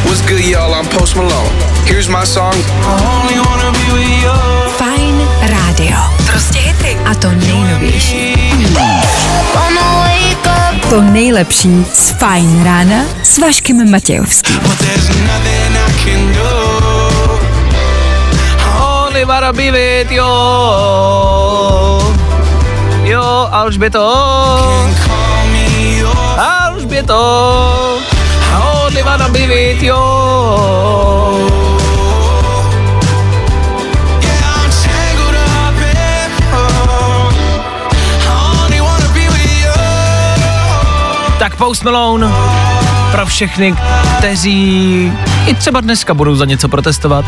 Speaker 6: What's good, y'all? I'm Post Malone. Here's my song. I only wanna be with you.
Speaker 2: Fajn rádio. Prostě hity. A to nejnovější. To nejlepší z Fajn rána s Vaškem Matějovským.
Speaker 6: But there's nothing I can do.
Speaker 5: Only wanna be with you. Jo, Alžběto. Alžběto. Wanna be with you. Tak Post Malone pro všechny, kteří i třeba dneska budou za něco protestovat.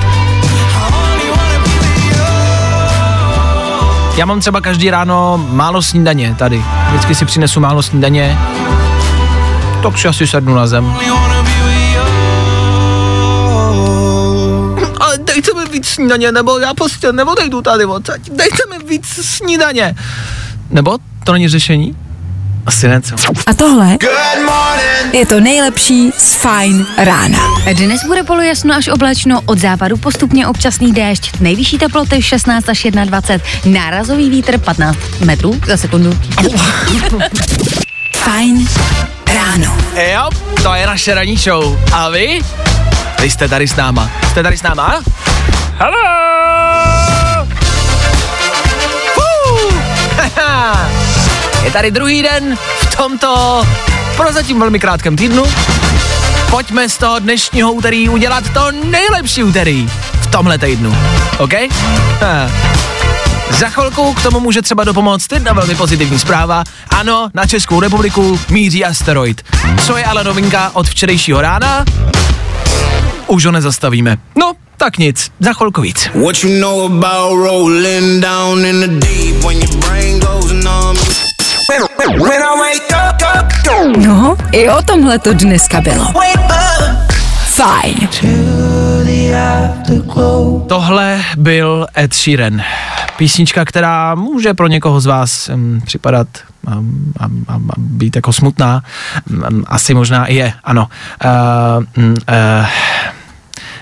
Speaker 5: Já mám třeba každý ráno málo snídaně tady. Vždycky si přinesu málo snídaně. Tak si asi sednu na zem. Dejte mi víc snídaně, nebo já prostě neodejdu tady odsaď. Dejte mi víc snídaně. Nebo to není řešení? Asi ne, co?
Speaker 2: A tohle je to nejlepší z Fajn rána.
Speaker 3: Dnes bude polojasno až oblačno, od západu postupně občasný déšť, nejvyšší teploty 16 až 21, nárazový vítr 15 metrů za sekundu.
Speaker 2: Fajn ráno.
Speaker 5: Jo, to je naše ranní show. A vy? Vy jste tady s náma. Jste tady s náma? Hello! Je tady druhý den v tomto prozatím velmi krátkém týdnu. Pojďme z toho dnešního úterý udělat to nejlepší úterý v tomhle týdnu. OK? Ha. Za chvilku k tomu může třeba dopomoct jedna velmi pozitivní zpráva. Ano, na Českou republiku míří asteroid. Co je ale novinka od včerejšího rána? Už ho nezastavíme. No, tak nic, za chvilku víc.
Speaker 2: No, i o tomhle to dneska bylo. Fajn.
Speaker 5: Tohle byl Ed Sheeran. Písnička, která může pro někoho z vás um, připadat um, um, um, být jako smutná. Um, asi možná i je, ano. Uh, um, uh,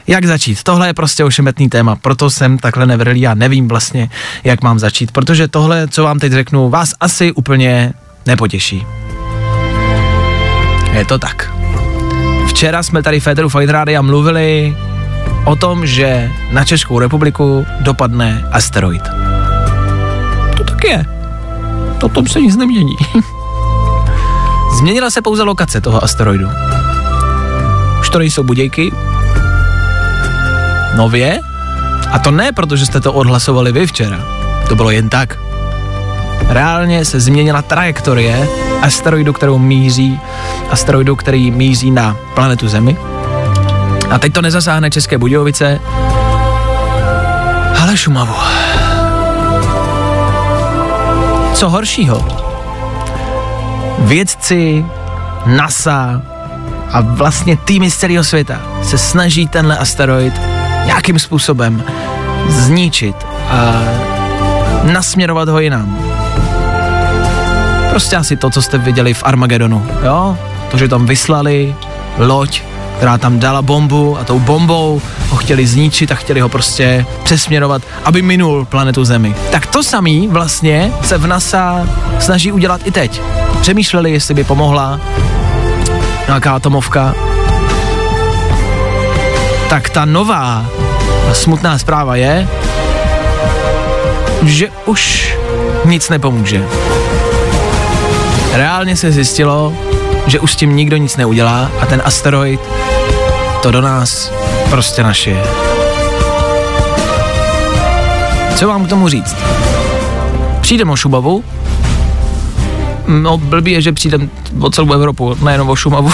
Speaker 5: jak začít? Tohle je prostě ošemetný téma, proto jsem takhle nevrlý, já nevím vlastně, jak mám začít, protože tohle, co vám teď řeknu, vás asi úplně nepotěší. Je to tak. Včera jsme tady v Féteru Fight Rádia mluvili o tom, že na Českou republiku dopadne asteroid. To tak je. O tom se nic nemění. Změnila se pouze lokace toho asteroidu. Už to nejsou budějky. Nově. A to ne proto, že jste to odhlasovali vy včera. To bylo jen tak. Reálně se změnila trajektorie asteroidu, kterou míří, asteroidu, který míří na planetu Zemi. A teď to nezasáhne České Budějovice, ale Šumavu. Co horšího? Vědci, NASA a vlastně týmy z celého světa se snaží tenhle asteroid nějakým způsobem zničit a nasměrovat ho jinam. Prostě asi to, co jste viděli v Armagedonu, jo? To, že tam vyslali loď, která tam dala bombu a tou bombou ho chtěli zničit a chtěli ho prostě přesměrovat, aby minul planetu Zemi. Tak to samý vlastně se v NASA snaží udělat i teď. Přemýšleli, jestli by pomohla nějaká atomovka. Tak ta nová a smutná zpráva je, že už nic nepomůže. Reálně se zjistilo, že už s tím nikdo nic neudělá a ten asteroid to do nás prostě našije. Co mám k tomu říct? Přijdem o Šumavu, no blbý je, že přijdem o celou Evropu, nejenom o Šumavu.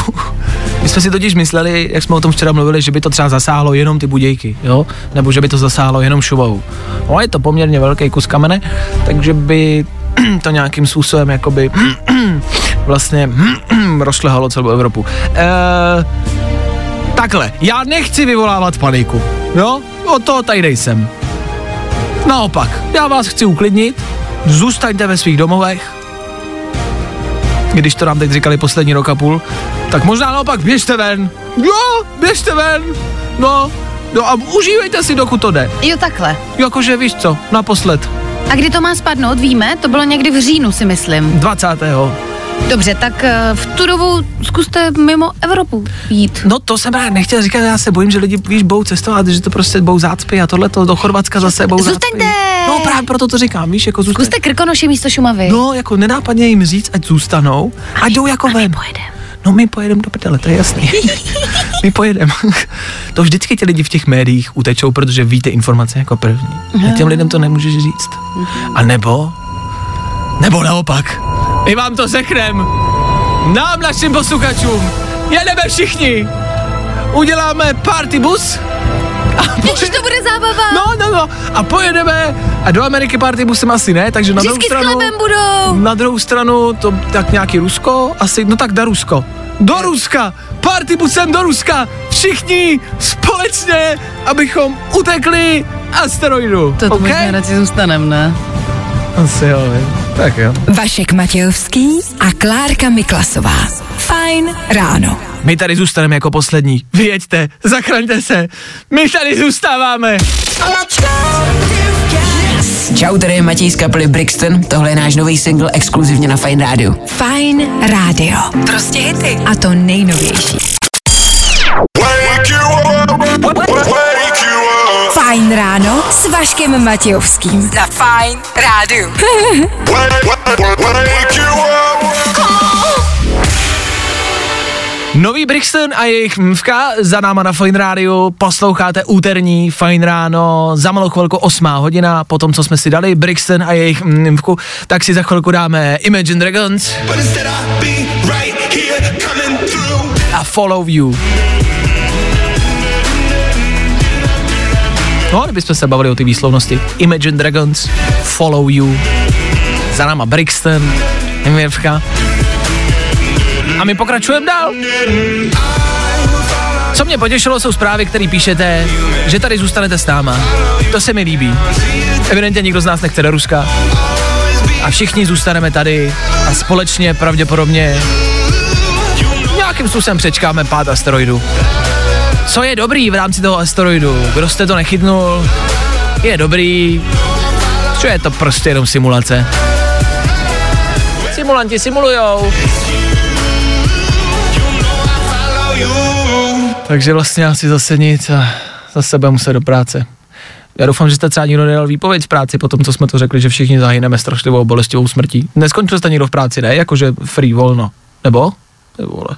Speaker 5: Jsme si totiž mysleli, jak jsme o tom včera mluvili, že by to třeba zasáhlo jenom ty budějky, jo? Nebo že by to zasáhlo jenom Šumavu. No je to poměrně velký kus kamene, takže by to nějakým způsobem jakoby vlastně rozšlehalo celou Evropu. E, takhle, já nechci vyvolávat paniku, jo? O to tady nejsem. Naopak, já vás chci uklidnit, zůstaňte ve svých domovech, když to nám teď říkali poslední rok a půl, tak možná naopak běžte ven. Jo, běžte ven. No, no a užívejte si, dokud to jde.
Speaker 3: Jo, takhle.
Speaker 5: Jakože víš co, naposled,
Speaker 3: A kdy to má spadnout, víme? To bylo někdy v říjnu, si myslím.
Speaker 5: 20.
Speaker 3: Dobře, tak eh, v tu dobu zkuste mimo Evropu jít.
Speaker 5: No to jsem právě nechtěl říkat, já se bojím, že lidi, víš, budou cestovat, že to prostě budou zácpy a tohle do Chorvatska zase budou
Speaker 3: Zůstaňte!
Speaker 5: zácpy. No právě proto to říkám, víš, jako zůstaň.
Speaker 3: Zkuste Krkonoše místo Šumavy.
Speaker 5: No, jako nenápadně jim říct, ať zůstanou a jdou jako ven.
Speaker 3: Pojedem.
Speaker 5: No my pojedeme do prdele, to je jasný. my pojedeme. to vždycky ti lidi v těch médiích utečou, protože víte informace jako první. A těm lidem to nemůžeš říct. A nebo, nebo naopak, my vám to řekneme. Nám, našim posluchačům, jedeme všichni. Uděláme party bus
Speaker 3: Ježiš, to bude zábava.
Speaker 5: No, no, no. A pojedeme a do Ameriky party busem asi ne, takže na druhou
Speaker 3: Vždycky s
Speaker 5: stranu...
Speaker 3: chlebem budou.
Speaker 5: Na druhou stranu to tak nějaký Rusko, asi, no tak do Rusko. Do Ruska! Party busem do Ruska! Všichni společně, abychom utekli asteroidu.
Speaker 3: To
Speaker 5: okay?
Speaker 3: možná radši zůstanem, ne?
Speaker 5: Asi jo, tak jo.
Speaker 2: Vašek Matějovský a Klárka Miklasová. Fajn ráno.
Speaker 5: My tady zůstaneme jako poslední. Vyjeďte, zachraňte se. My tady zůstáváme.
Speaker 8: Čau, tady je Matěj z kapely Brixton, tohle je náš nový single exkluzivně na Fine Radio.
Speaker 2: Fajn rádio. Prostě hity. A to nejnovější. Fajn ráno s Vaškem Matějovským. Na Fajn
Speaker 6: up.
Speaker 5: Nový Brixton a jejich mvka za náma na Fine Radio. Posloucháte úterní Fine Ráno, za malou chvilku 8 hodina, po tom, co jsme si dali Brixton a jejich mvku, tak si za chvilku dáme Imagine Dragons
Speaker 6: right here
Speaker 5: a Follow You. No, kdybychom se bavili o ty výslovnosti. Imagine Dragons, Follow You, za náma Brixton, mvka. A my pokračujeme dál. Co mě potěšilo, jsou zprávy, které píšete, že tady zůstanete s náma. To se mi líbí. Evidentně nikdo z nás nechce do Ruska. A všichni zůstaneme tady a společně pravděpodobně nějakým způsobem přečkáme pád asteroidu. Co je dobrý v rámci toho asteroidu? Kdo jste to nechytnul? Je dobrý. Co je to prostě jenom simulace? Simulanti simulujou. Takže vlastně asi zase nic a zase budeme muset do práce. Já doufám, že jste třeba nikdo nedal výpověď z práci po tom, co jsme to řekli, že všichni zahyneme strašlivou bolestivou smrtí. Neskončil jste někdo v práci, ne? Jakože free volno. Nebo? Nebo vole.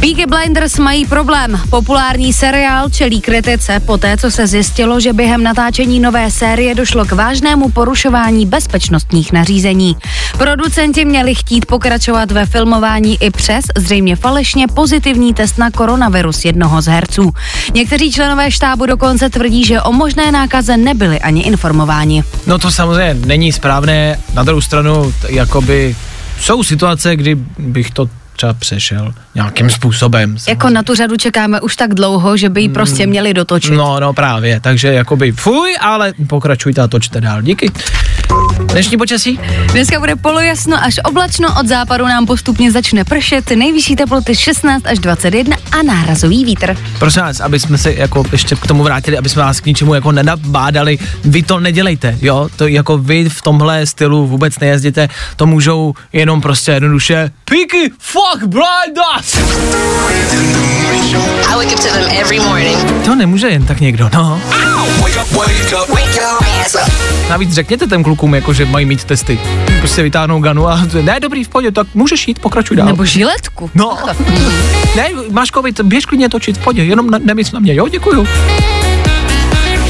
Speaker 3: Peaky Blinders mají problém. Populární seriál čelí kritice poté, co se zjistilo, že během natáčení nové série došlo k vážnému porušování bezpečnostních nařízení. Producenti měli chtít pokračovat ve filmování i přes zřejmě falešně pozitivní test na koronavirus jednoho z herců. Někteří členové štábu dokonce tvrdí, že o možné nákaze nebyli ani informováni.
Speaker 5: No to samozřejmě není správné. Na druhou stranu, jakoby jsou situace, kdy bych to třeba přešel nějakým způsobem.
Speaker 3: Jako na tu řadu čekáme už tak dlouho, že by ji prostě měli dotočit.
Speaker 5: No, no právě, takže jakoby fuj, ale pokračujte a točte dál. Díky. Dnešní počasí?
Speaker 3: Dneska bude polojasno až oblačno, od západu nám postupně začne pršet, nejvyšší teploty 16 až 21 a nárazový vítr.
Speaker 5: Prosím vás, aby jsme se jako ještě k tomu vrátili, aby jsme vás k ničemu jako nenabádali, vy to nedělejte, jo, to jako vy v tomhle stylu vůbec nejezděte, to můžou jenom prostě jednoduše Píky, fuck,
Speaker 1: wake up to them every morning.
Speaker 5: To nemůže jen tak někdo, no. Navíc řekněte těm klukům, jako že mají mít testy. Prostě vytáhnou ganu a ne, dobrý, v pohodě, tak můžeš jít, pokračuj dál.
Speaker 3: Nebo žiletku.
Speaker 5: No, ne, máš covid, běž klidně točit, v pohodě, jenom ne, nemysl na mě, jo, děkuju.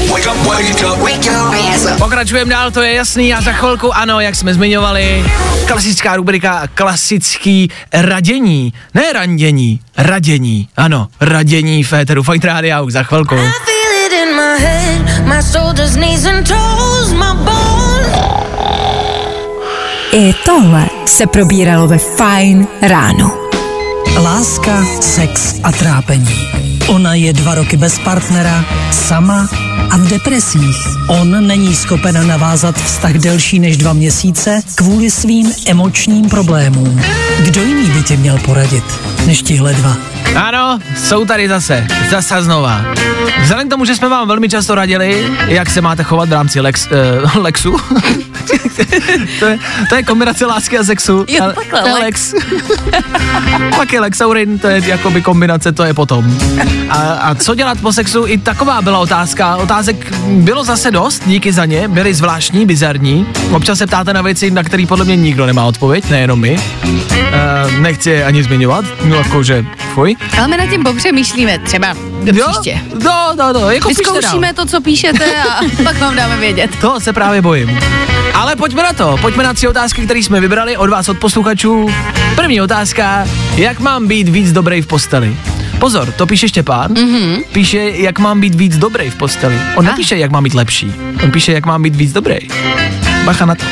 Speaker 6: wake up, wake up.
Speaker 1: Wake your ass up.
Speaker 5: Pokračujeme dál, to je jasný a za chvilku, ano, jak jsme zmiňovali, klasická rubrika, klasický radění, ne randění, radění, ano, radění Féteru Fight Radio, za chvilku.
Speaker 1: Feel it in my head, my shoulders, knees and toes, my bones.
Speaker 2: I tohle se probíralo ve Fajn ráno.
Speaker 9: Láska, sex a trápení. Ona je dva roky bez partnera, sama a v depresích. On není schopen navázat vztah delší než dva měsíce kvůli svým emočním problémům. Kdo jiný by ti měl poradit, než tihle dva?
Speaker 5: Ano, jsou tady zase, zase a znova. Vzhledem k tomu, že jsme vám velmi často radili, jak se máte chovat v rámci Lex, uh, Lexu, to, je, to je kombinace lásky a sexu.
Speaker 3: Jo,
Speaker 5: Ale
Speaker 3: takhle,
Speaker 5: to je
Speaker 3: Lex.
Speaker 5: Lex. Pak je Lexaurin, to je jakoby kombinace, to je potom. A, a co dělat po sexu? I taková byla otázka. Otázek bylo zase dost, díky za ně, byly zvláštní, bizarní. Občas se ptáte na věci, na které podle mě nikdo nemá odpověď, nejenom my. Uh, nechci je ani zmiňovat, no jakože, fuj.
Speaker 3: Ale my nad tím popřemýšlíme třeba do
Speaker 5: Jo?
Speaker 3: příště.
Speaker 5: No, no, no, jako.
Speaker 3: Vyzkoušíme to, co píšete a pak vám dáme vědět.
Speaker 5: To se právě bojím. Ale pojďme na to, pojďme na tři otázky, které jsme vybrali od vás, od posluchačů. První otázka, jak mám být víc dobrý v posteli? Pozor, to píše Štěpán. Mm-hmm. Píše, jak mám být víc dobrý v posteli. On
Speaker 3: Ah.
Speaker 5: nepíše, jak mám být lepší. On píše, jak mám být víc dobrý. Bacha na to.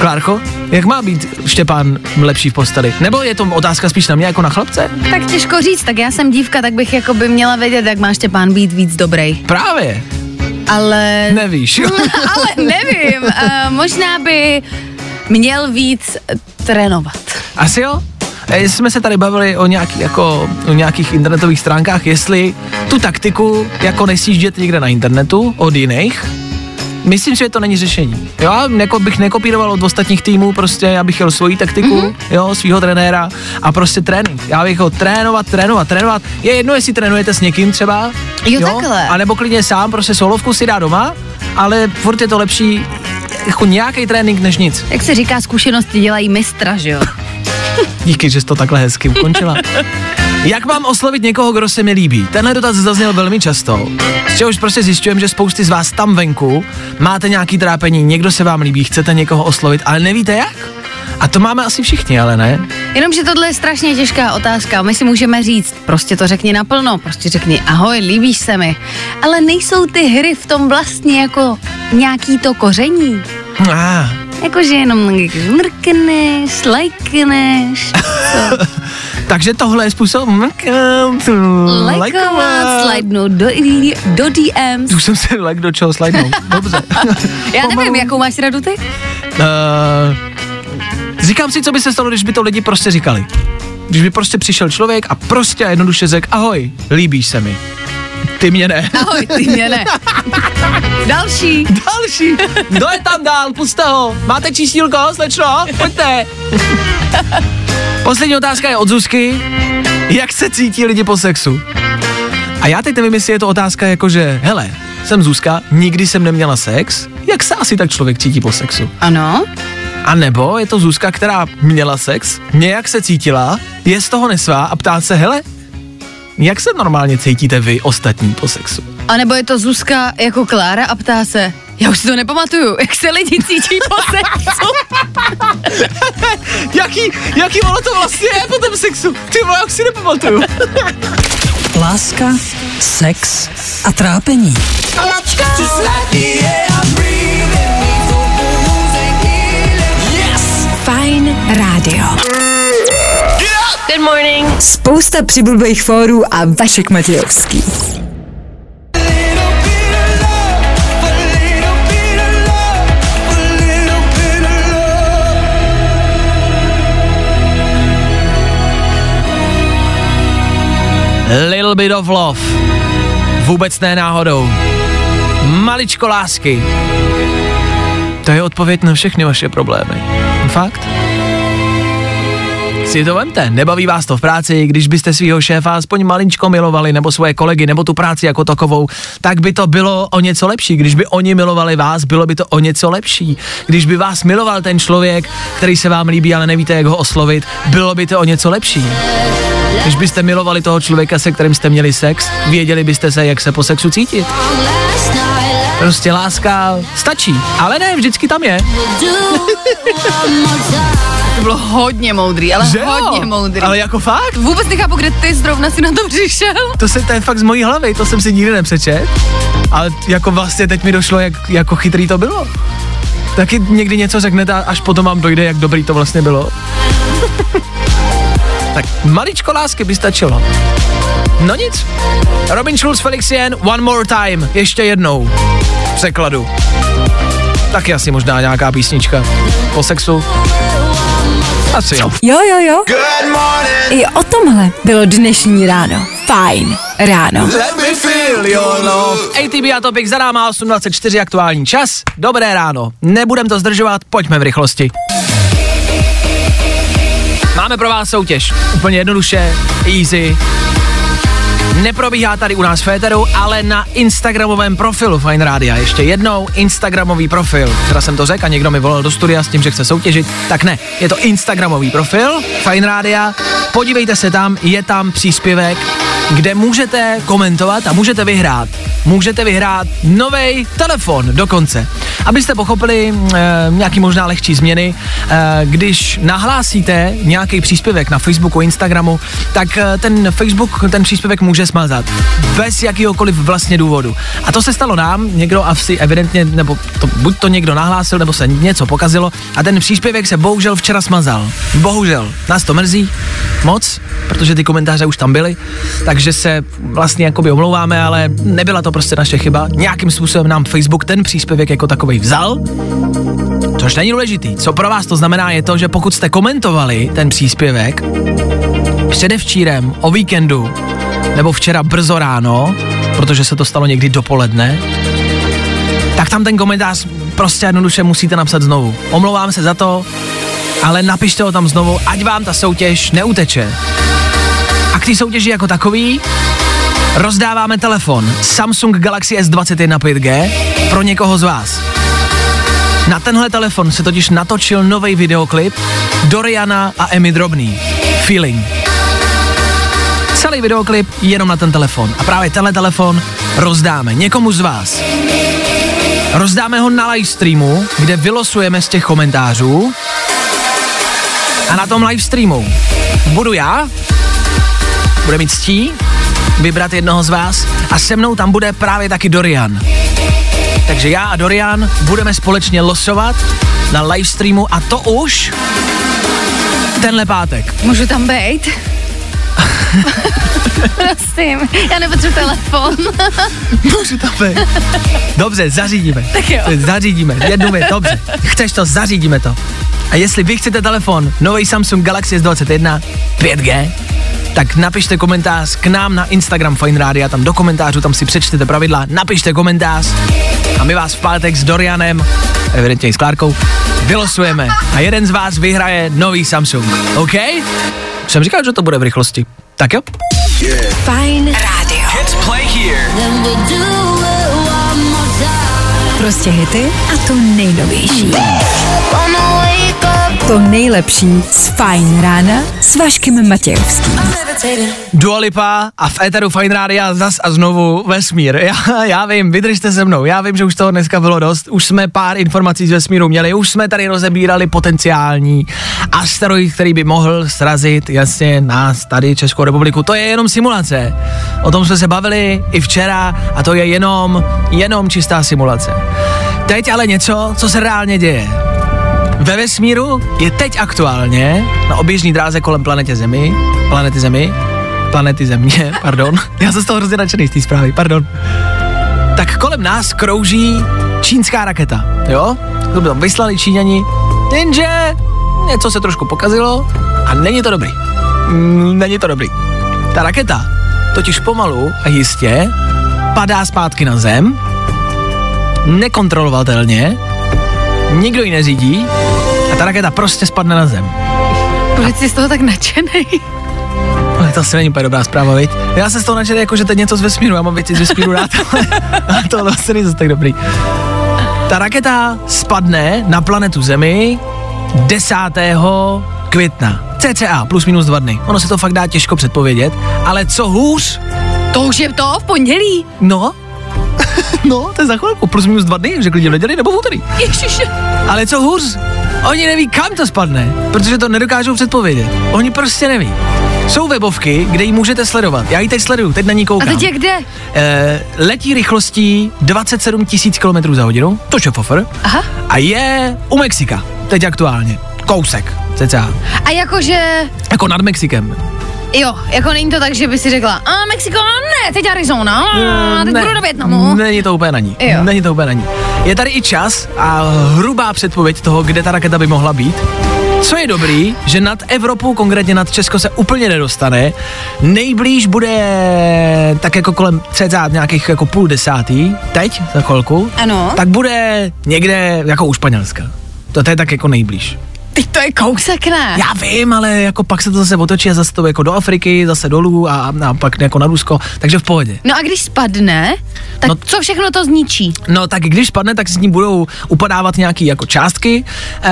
Speaker 5: Klárko, jak má být Štěpán lepší v posteli? Nebo je to otázka spíš na mě jako na chlapce?
Speaker 3: Tak těžko říct, tak já jsem dívka, tak bych jako by měla vědět, jak má Štěpán být víc dobrý.
Speaker 5: Právě.
Speaker 3: Ale...
Speaker 5: Nevíš.
Speaker 3: ale nevím, uh, možná by měl víc trénovat.
Speaker 5: Asi jo? Eh, Jsme se tady bavili o, nějaký, jako, o nějakých internetových stránkách, jestli tu taktiku jako nesjíždět někde na internetu od jiných, Myslím že to není řešení. Jo, já jako bych nekopíroval od ostatních týmů, prostě já bych jel svoji taktiku, mm-hmm. jo, svého trenéra a prostě trénink. Já bych ho trénovat, trénovat, trénovat. Je jedno, jestli trénujete s někým třeba.
Speaker 3: Jo, takhle.
Speaker 5: A nebo klidně sám, prostě solovku si dá doma, ale furt je to lepší jako nějaký trénink než nic.
Speaker 3: Jak se říká, zkušenosti dělají mistra, že jo?
Speaker 5: Díky, že jsi to takhle hezky ukončila. Jak mám oslovit někoho, kdo se mi líbí? Tenhle dotaz zazněl velmi často. Z čehož prostě zjišťujem, že spousty z vás tam venku máte nějaký trápení, někdo se vám líbí, chcete někoho oslovit, ale nevíte jak? A to máme asi všichni, ale ne?
Speaker 3: Jenomže tohle je strašně těžká otázka. My si můžeme říct, prostě to řekni naplno, prostě řekni ahoj, líbíš se mi. Ale nejsou ty hry v tom vlastně jako nějaký to koření.
Speaker 5: Ah,
Speaker 3: Jakože jenom mrkneš, lajkneš,
Speaker 5: takže tohle je způsob
Speaker 3: lajkovat, slidnout do, do DMs.
Speaker 5: Už jsem se like do čeho slidnout. Dobře.
Speaker 3: Já nevím, jakou máš radu ty?
Speaker 5: Uh, říkám si, co by se stalo, když by to lidi prostě říkali. Když by prostě přišel člověk a prostě a jednoduše řekl, ahoj, líbíš se mi. Ty mě ne.
Speaker 3: Ahoj, ty mě ne. Další.
Speaker 5: Další. Kdo je tam dál? Puste ho. Máte čísílko, slečno? Pojďte. Poslední otázka je od Zuzky. Jak se cítí lidi po sexu? A já teď nevím, jestli je to otázka jako, že hele, jsem Zuzka, nikdy jsem neměla sex. Jak se asi tak člověk cítí po sexu?
Speaker 3: Ano.
Speaker 5: A nebo je to Zuzka, která měla sex, nějak se cítila, je z toho nesvá a ptá se, hele, jak se normálně cítíte vy ostatní po sexu?
Speaker 3: A nebo je to Zuzka jako Klára a ptá se, já už si to nepamatuju, jak se lidi cítí po sexu.
Speaker 5: Jaký, jaký ono to vlastně je po tom sexu? Ty vole, jak si nepamatuju.
Speaker 9: Láska, sex a trápení.
Speaker 2: Fajn rádio.
Speaker 1: Good morning.
Speaker 2: Spousta přibulbých fórů a Vašek Matějovský.
Speaker 5: Little bit of love. Vůbec ne náhodou. Maličko lásky. To je odpověď na všechny vaše problémy. Fakt? Si to vemte, nebaví vás to v práci, když byste svého šéfa aspoň maličko milovali, nebo svoje kolegy, nebo tu práci jako takovou, tak by to bylo o něco lepší. Když by oni milovali vás, bylo by to o něco lepší. Když by vás miloval ten člověk, který se vám líbí, ale nevíte, jak ho oslovit, bylo by to o něco lepší. Když byste milovali toho člověka, se kterým jste měli sex, věděli byste se, jak se po sexu cítit. Prostě láska stačí, ale ne, vždycky tam je.
Speaker 3: To bylo hodně moudrý, ale
Speaker 5: Že jo?
Speaker 3: hodně moudrý.
Speaker 5: Ale jako fakt?
Speaker 3: Vůbec nechápu, kde ty zrovna si na to přišel.
Speaker 5: To, se, to je fakt z mojí hlavy, to jsem si nikdy nepřečet. Ale jako vlastně teď mi došlo, jak jako chytrý to bylo. Taky někdy něco řeknete a až potom vám dojde, jak dobrý to vlastně bylo. tak maličko lásky by stačilo. No nic. Robin Schulz, Felix Jen, One More Time, ještě jednou. V překladu. Taky asi možná nějaká písnička po sexu. Asi jo.
Speaker 2: Jo, jo, jo.
Speaker 6: Good morning.
Speaker 2: I o tomhle bylo dnešní ráno. Fajn ráno.
Speaker 6: Let me feel your love.
Speaker 5: ATB a Topic za náma 8.24 aktuální čas. Dobré ráno. Nebudem to zdržovat, pojďme v rychlosti. Máme pro vás soutěž. Úplně jednoduše, easy. Neprobíhá tady u nás Féteru, ale na Instagramovém profilu Fine Rádia. Ještě jednou Instagramový profil. Včera jsem to řekl a někdo mi volal do studia s tím, že chce soutěžit. Tak ne, je to Instagramový profil Fine Rádia. Podívejte se tam, je tam příspěvek, kde můžete komentovat a můžete vyhrát. Můžete vyhrát nový telefon dokonce. Abyste pochopili e, nějaký možná lehčí změny, e, když nahlásíte nějaký příspěvek na Facebooku, Instagramu, tak e, ten Facebook ten příspěvek může smazat. Bez jakýhokoliv vlastně důvodu. A to se stalo nám, někdo asi evidentně, nebo to, buď to někdo nahlásil, nebo se něco pokazilo a ten příspěvek se bohužel včera smazal. Bohužel. Nás to mrzí moc, protože ty komentáře už tam byly, takže se vlastně jakoby omlouváme, ale nebyla to prostě naše chyba. Nějakým způsobem nám Facebook ten příspěvek jako takový vzal, což není důležitý. Co pro vás to znamená je to, že pokud jste komentovali ten příspěvek předevčírem, o víkendu, nebo včera brzo ráno, protože se to stalo někdy dopoledne, tak tam ten komentář prostě jednoduše musíte napsat znovu. Omlouvám se za to, ale napište ho tam znovu, ať vám ta soutěž neuteče. A k té soutěži jako takový rozdáváme telefon Samsung Galaxy S21 5G pro někoho z vás. Na tenhle telefon se totiž natočil nový videoklip Doriana a Emmy Drobný. Feeling. Celý videoklip jenom na ten telefon. A právě tenhle telefon rozdáme někomu z vás. Rozdáme ho na live streamu, kde vylosujeme z těch komentářů. A na tom live streamu budu já, bude mít ctí vybrat jednoho z vás a se mnou tam bude právě taky Dorian. Takže já a Dorian budeme společně losovat na live streamu a to už tenhle pátek.
Speaker 3: Můžu tam být? Prosím, já nepotřebuji telefon.
Speaker 5: Můžu tam být. Dobře, zařídíme.
Speaker 3: Tak jo.
Speaker 5: Zařídíme, jednu věc, dobře. Chceš to, zařídíme to. A jestli vy chcete telefon, nový Samsung Galaxy S21 5G, tak napište komentář k nám na Instagram Fine Radio, tam do komentářů, tam si přečtete pravidla, napište komentář a my vás v pátek s Dorianem, evidentně i s Klárkou, vylosujeme a jeden z vás vyhraje nový Samsung, OK? Jsem říkal, že to bude v rychlosti. Tak jo?
Speaker 2: Fajn rádio.
Speaker 6: Hits play here.
Speaker 2: Prostě hity a to nejnovější. To nejlepší z Fajn rána s Vaškem Matějovským.
Speaker 5: Dua Lipa a v Eteru Fine Rádia zas a znovu vesmír. Já, já vím, vydržte se mnou, já vím, že už toho dneska bylo dost, už jsme pár informací z vesmíru měli, už jsme tady rozebírali potenciální asteroid, který by mohl srazit jasně nás tady Českou republiku. To je jenom simulace. O tom jsme se bavili i včera a to je jenom, jenom čistá simulace. Teď ale něco, co se reálně děje. Ve vesmíru je teď aktuálně na oběžní dráze kolem planetě Zemi, planety Zemi, planety Země, pardon, já jsem z toho hrozně nadšený z té zprávy, pardon. Tak kolem nás krouží čínská raketa, jo? To by tam vyslali Číňani, jenže něco se trošku pokazilo a není to dobrý. Mm, Není to dobrý. Ta raketa totiž pomalu a jistě padá zpátky na zem, nekontrolovatelně, nikdo ji neřídí a ta raketa prostě spadne na zem.
Speaker 3: Proč jsi z toho tak nadšený?
Speaker 5: Ale to asi není úplně dobrá zpráva, viď? Já se z toho nadšený, jako že je něco z vesmíru, já mám věci z vesmíru rád, ale, ale to asi není zase tak dobrý. Ta raketa spadne na planetu Zemi 10. května. CCA, plus minus dva dny. Ono se to fakt dá těžko předpovědět, ale co hůř,
Speaker 3: To už je to v pondělí.
Speaker 5: no, no, to je za chvilku, plus minus dva dny, řekli v neděli nebo v úterý.
Speaker 3: Ježiši.
Speaker 5: Ale co hůř, oni neví, kam to spadne, protože to nedokážou předpovědět. Oni prostě neví. Jsou webovky, kde ji můžete sledovat. Já ji teď sleduju, teď na ní
Speaker 3: A
Speaker 5: koukám.
Speaker 3: teď je kde?
Speaker 5: Eh, letí rychlostí 27 000 km za hodinu, to je fofr,
Speaker 3: Aha.
Speaker 5: a je u Mexika, teď aktuálně. Kousek, cca.
Speaker 3: A jakože,
Speaker 5: Jako nad Mexikem.
Speaker 3: Jo, jako není to tak, že by si řekla, a Mexiko, ne, teď Arizona, a teď
Speaker 5: Ne,
Speaker 3: budu do Větnamu.
Speaker 5: Není to úplně na ní.
Speaker 3: Jo.
Speaker 5: Není to úplně na ní. Je tady i čas a hrubá předpověď toho, kde ta raketa by mohla být. Co je dobrý, že nad Evropu, konkrétně nad Česko se úplně nedostane. Nejblíž bude tak jako kolem cca nějakých jako půl desátý, teď za chvilku.
Speaker 3: Ano.
Speaker 5: Tak bude někde jako u Španělska. To, to je tak jako nejblíž.
Speaker 3: Teď to je kousek, ne?
Speaker 5: Já vím, ale jako pak se to zase otočí a zase to jako do Afriky, zase dolů a, a pak jako na Rusko, takže v pohodě.
Speaker 3: No a když spadne, tak
Speaker 5: No-
Speaker 3: co všechno to zničí?
Speaker 5: No tak když spadne, tak s ní budou upadávat nějaké jako částky, eh,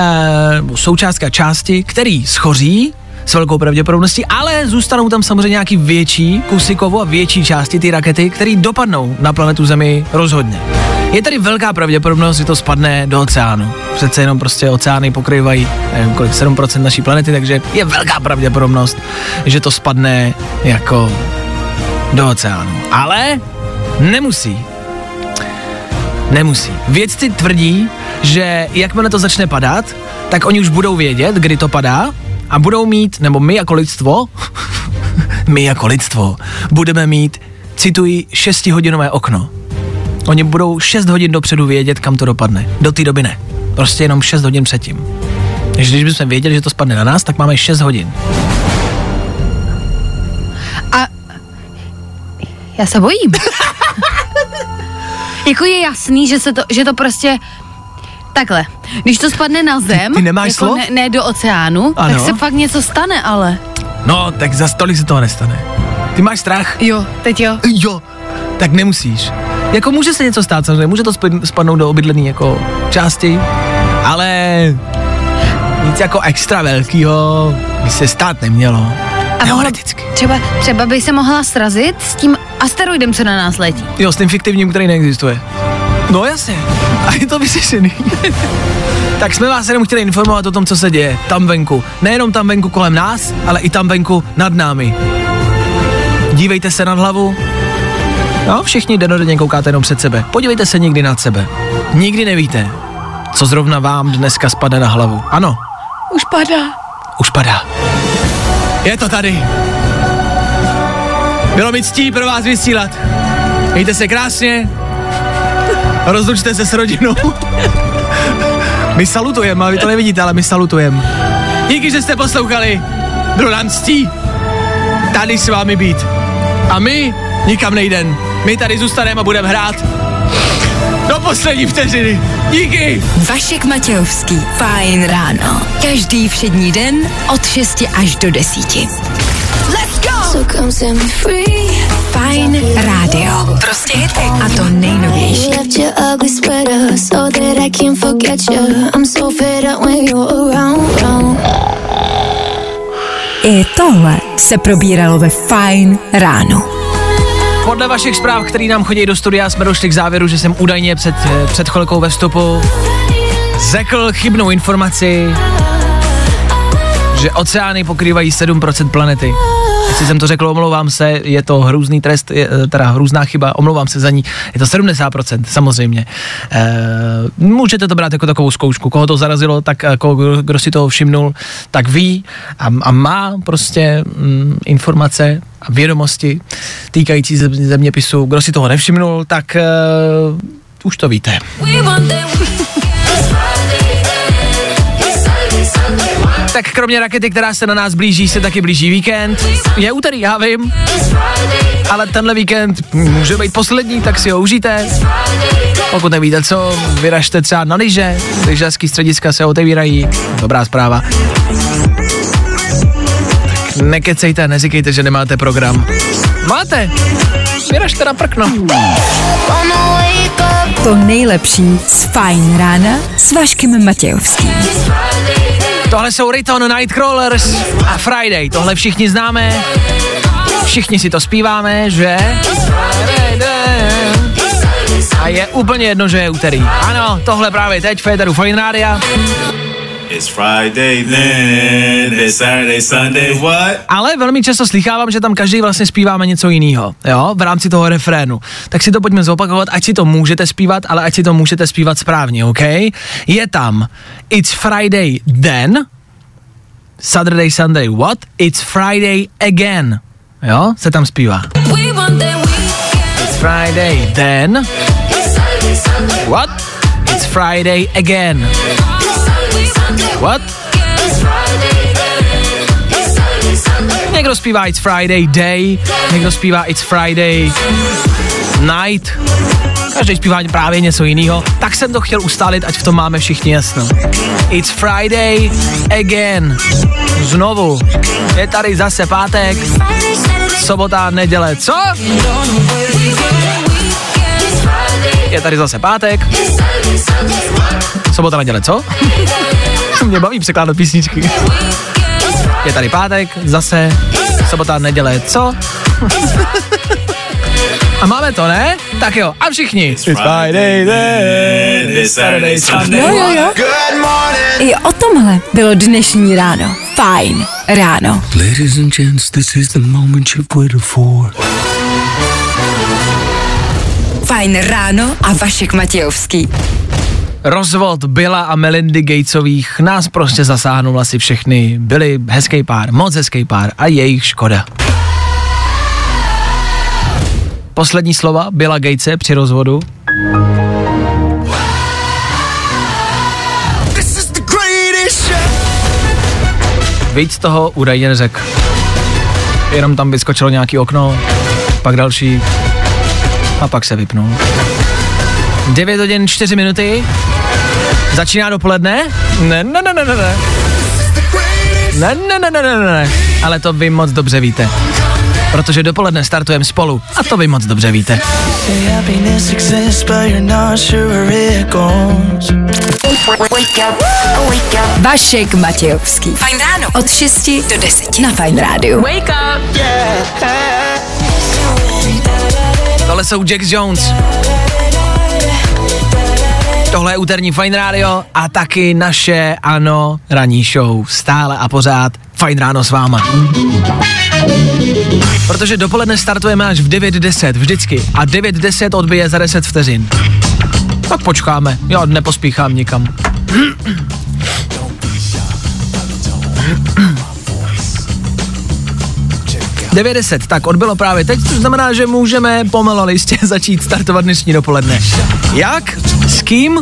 Speaker 5: nebo součástky a části, které schoří s velkou pravděpodobností, ale zůstanou tam samozřejmě nějaký větší kusy kovu a větší části ty rakety, které dopadnou na planetu Zemi rozhodně. Je tady velká pravděpodobnost, že to spadne do oceánu. Přece jenom prostě oceány pokrývají nevím kolik, 7% naší planety, takže je velká pravděpodobnost, že to spadne jako do oceánu. Ale nemusí. Nemusí. Vědci tvrdí, že jakmile to začne padat, tak oni už budou vědět, kdy to padá a budou mít, nebo my jako lidstvo, my jako lidstvo, budeme mít, cituji, 6-hodinové okno. Oni budou 6 hodin dopředu vědět, kam to dopadne. Do té doby ne. Prostě jenom 6 hodin předtím. Takže když bychom věděli, že to spadne na nás, tak máme 6 hodin.
Speaker 3: A já se bojím. jako je jasný, že, se to, že to prostě takhle. Když to spadne na zem,
Speaker 5: ty nemáš
Speaker 3: jako
Speaker 5: slov?
Speaker 3: ne, ne do oceánu,
Speaker 5: Ano.
Speaker 3: tak se fakt něco stane, ale.
Speaker 5: No, tak za stolik se toho nestane. Ty máš strach?
Speaker 3: Jo, teď jo.
Speaker 5: Jo, tak nemusíš. Jako může se něco stát samozřejmě, může to spad- spadnout do obydlený jako části, ale nic jako extra velkýho by se stát nemělo.
Speaker 3: A
Speaker 5: Teoreticky.
Speaker 3: třeba, třeba by se mohla srazit s tím asteroidem, co na nás letí.
Speaker 5: Jo, s tím fiktivním, který neexistuje. No jasně. A je to vyřešený. tak jsme vás jenom chtěli informovat o tom, co se děje tam venku. Nejenom tam venku kolem nás, ale i tam venku nad námi. Dívejte se nad hlavu. No, všichni denodenně koukáte jenom před sebe. Podívejte se někdy nad sebe. Nikdy nevíte, co zrovna vám dneska spadne na hlavu. Ano,
Speaker 3: Už padá.
Speaker 5: už padá. Je to tady. Bylo mi ctí pro vás vysílat. Mějte se krásně. Rozlučte se s rodinou. my salutujeme, a vy to nevidíte, ale my salutujeme. Díky, že jste poslouchali. Bylo nám ctí tady s vámi být. A my nikam nejdem. My tady zůstaneme a budeme hrát do poslední vteřiny. Díky.
Speaker 2: Vašek Matějovský. Fajn ráno. Každý všední den od 6 až do 10. Let's Fajn rádio. Prostě hity. A to nejnovější.
Speaker 1: Left your ugly sweater so that I can't forget you. I'm so fed up when you're around. around.
Speaker 2: I tohle se probíralo ve Fajn ráno.
Speaker 5: Podle vašich zpráv, který nám chodí do studia, jsme došli k závěru, že jsem údajně před, před chvilkou ve vstupu řekl chybnou informaci, že oceány pokrývají 7% planety. Jestli jsem to řekl, omlouvám se, je to hrůzný trest, je, eh, teda hrůzná chyba, omlouvám se za ní. Je to 70%, samozřejmě. E, můžete to brát jako takovou zkoušku. Koho to zarazilo, tak eh, koho, kdo, kdo si toho všimnul, tak ví a, a má prostě mm, informace a vědomosti týkající zeměpisu. Kdo si toho nevšimnul, tak e, už to víte. Tak kromě rakety, která se na nás blíží, se taky blíží víkend. Je úterý, já vím, ale tenhle víkend může být poslední, tak si ho užijte. Pokud nevíte co, vyražte třeba na lyže, lyžařský střediska se otevírají, dobrá zpráva. Nekecejte, neříkejte, že nemáte program. Máte, vyražte na prkno.
Speaker 2: To nejlepší z Fajn rána s Vaškem Matějovským.
Speaker 5: Tohle jsou Riton Nightcrawlers a Friday, tohle všichni známe, všichni si to zpíváme, že? A je úplně jedno, že je úterý. Ano, tohle právě teď, Féteru Fine Rádia.
Speaker 10: It's Friday then, it's Saturday, Sunday, what?
Speaker 5: Ale velmi často slychávám, že tam každý vlastně zpíváme něco jiného, jo, v rámci toho refrénu. Tak si to pojďme zopakovat, ať si to můžete zpívat, ale ať si to můžete zpívat správně, OK? Je tam It's Friday then, Saturday, Sunday, what? It's Friday again, jo, se tam zpívá.
Speaker 1: We want that
Speaker 5: It's Friday then, what? It's Friday again, what? Někdo zpívá It's Friday Day, někdo zpívá It's Friday Night, každý zpívá právě něco jiného, tak jsem to chtěl ustálit, ať v tom máme všichni jasno. It's Friday again. Znovu. Je tady zase pátek, sobota, neděle. Co? Je tady zase pátek. Sobota, neděle, co? Mě baví překládat písničky. Je tady pátek, zase, sobota, neděle, co? A máme to, ne? Tak jo, a všichni. It's Friday, then,
Speaker 10: it's Saturday, Sunday.
Speaker 2: Jo, jo, jo. I o tomhle bylo dnešní ráno. Fajn ráno.
Speaker 4: Ladies and gents, this is the moment you've waited for.
Speaker 2: Fajn ráno a Vašek Matějovský.
Speaker 5: Rozvod Billa a Melindy Gatesových nás prostě zasáhnul asi všechny. Byli hezký pár, moc hezký pár a jejich škoda. Poslední slova Billa Gatese při rozvodu. Víc toho údajně neřekl. Jenom tam vyskočilo nějaký okno, pak další a pak se vypnul. 9 hodin 4 minuty. Začíná dopoledne? Ne, ne, ne, ne, ne, ne. Ne, ne, ne, ne, ne, ne, ne. Ale to vy moc dobře víte. Protože dopoledne startujeme spolu a to vy moc dobře víte.
Speaker 2: Vašek Matějovský. Fajn ráno. Od 6 do 10 na Fajn rádiu. Wake up.
Speaker 5: Tohle jsou Jack Jones. Tohle je úterní Fine Radio a taky naše, ano, ranní show. Stále a pořád Fajn ráno s váma. Protože dopoledne startujeme až v 9.10 vždycky a 9.10 odbije za 10 vteřin. Tak počkáme, já nepospíchám nikam. Devět tak odbylo právě teď, což znamená, že můžeme pomalolistě začít startovat dnešní dopoledne. Jak? S kým?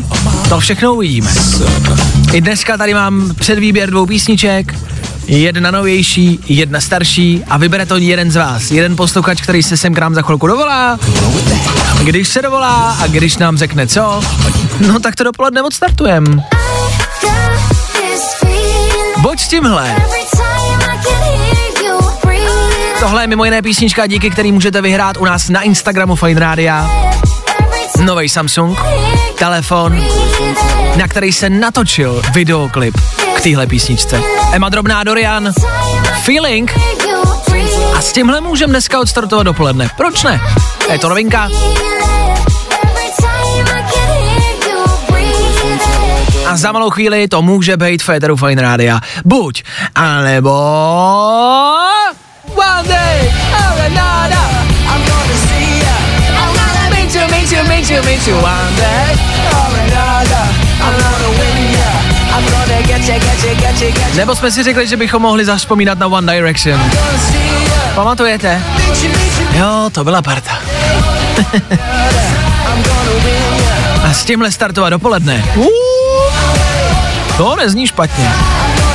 Speaker 5: To všechno uvidíme. I dneska tady mám předvýběr dvou písniček, jedna novější, jedna starší a vybere to jeden z vás. Jeden posluchač, který se sem k nám za chvilku dovolá. Když se dovolá a když nám řekne co, no tak to dopoledne odstartujem. Buď s tímhle. Tohle je mimo jiné písnička, díky který můžete vyhrát u nás na Instagramu Fine Rádia. Nový Samsung, telefon, na který se natočil videoklip k téhle písničce. Emma Drobná Dorian, Feeling. A s tímhle můžeme dneska odstartovat dopoledne. Proč ne? Je to novinka. A za malou chvíli to může být Féteru Fine Rádia. Buď, anebo... One day or another, I'm gonna see ya. I'm gonna meet you, meet you, meet you, meet you one day or another. I'm gonna win ya. I'm gonna get you, get you, get you, get you. Nebo jsme si řekli, že bychom mohli zaspomínat na One Direction. Pamatujete? Jo, to byla parta. A s tímhle startovat dopoledne. Uh, to nezní špatně.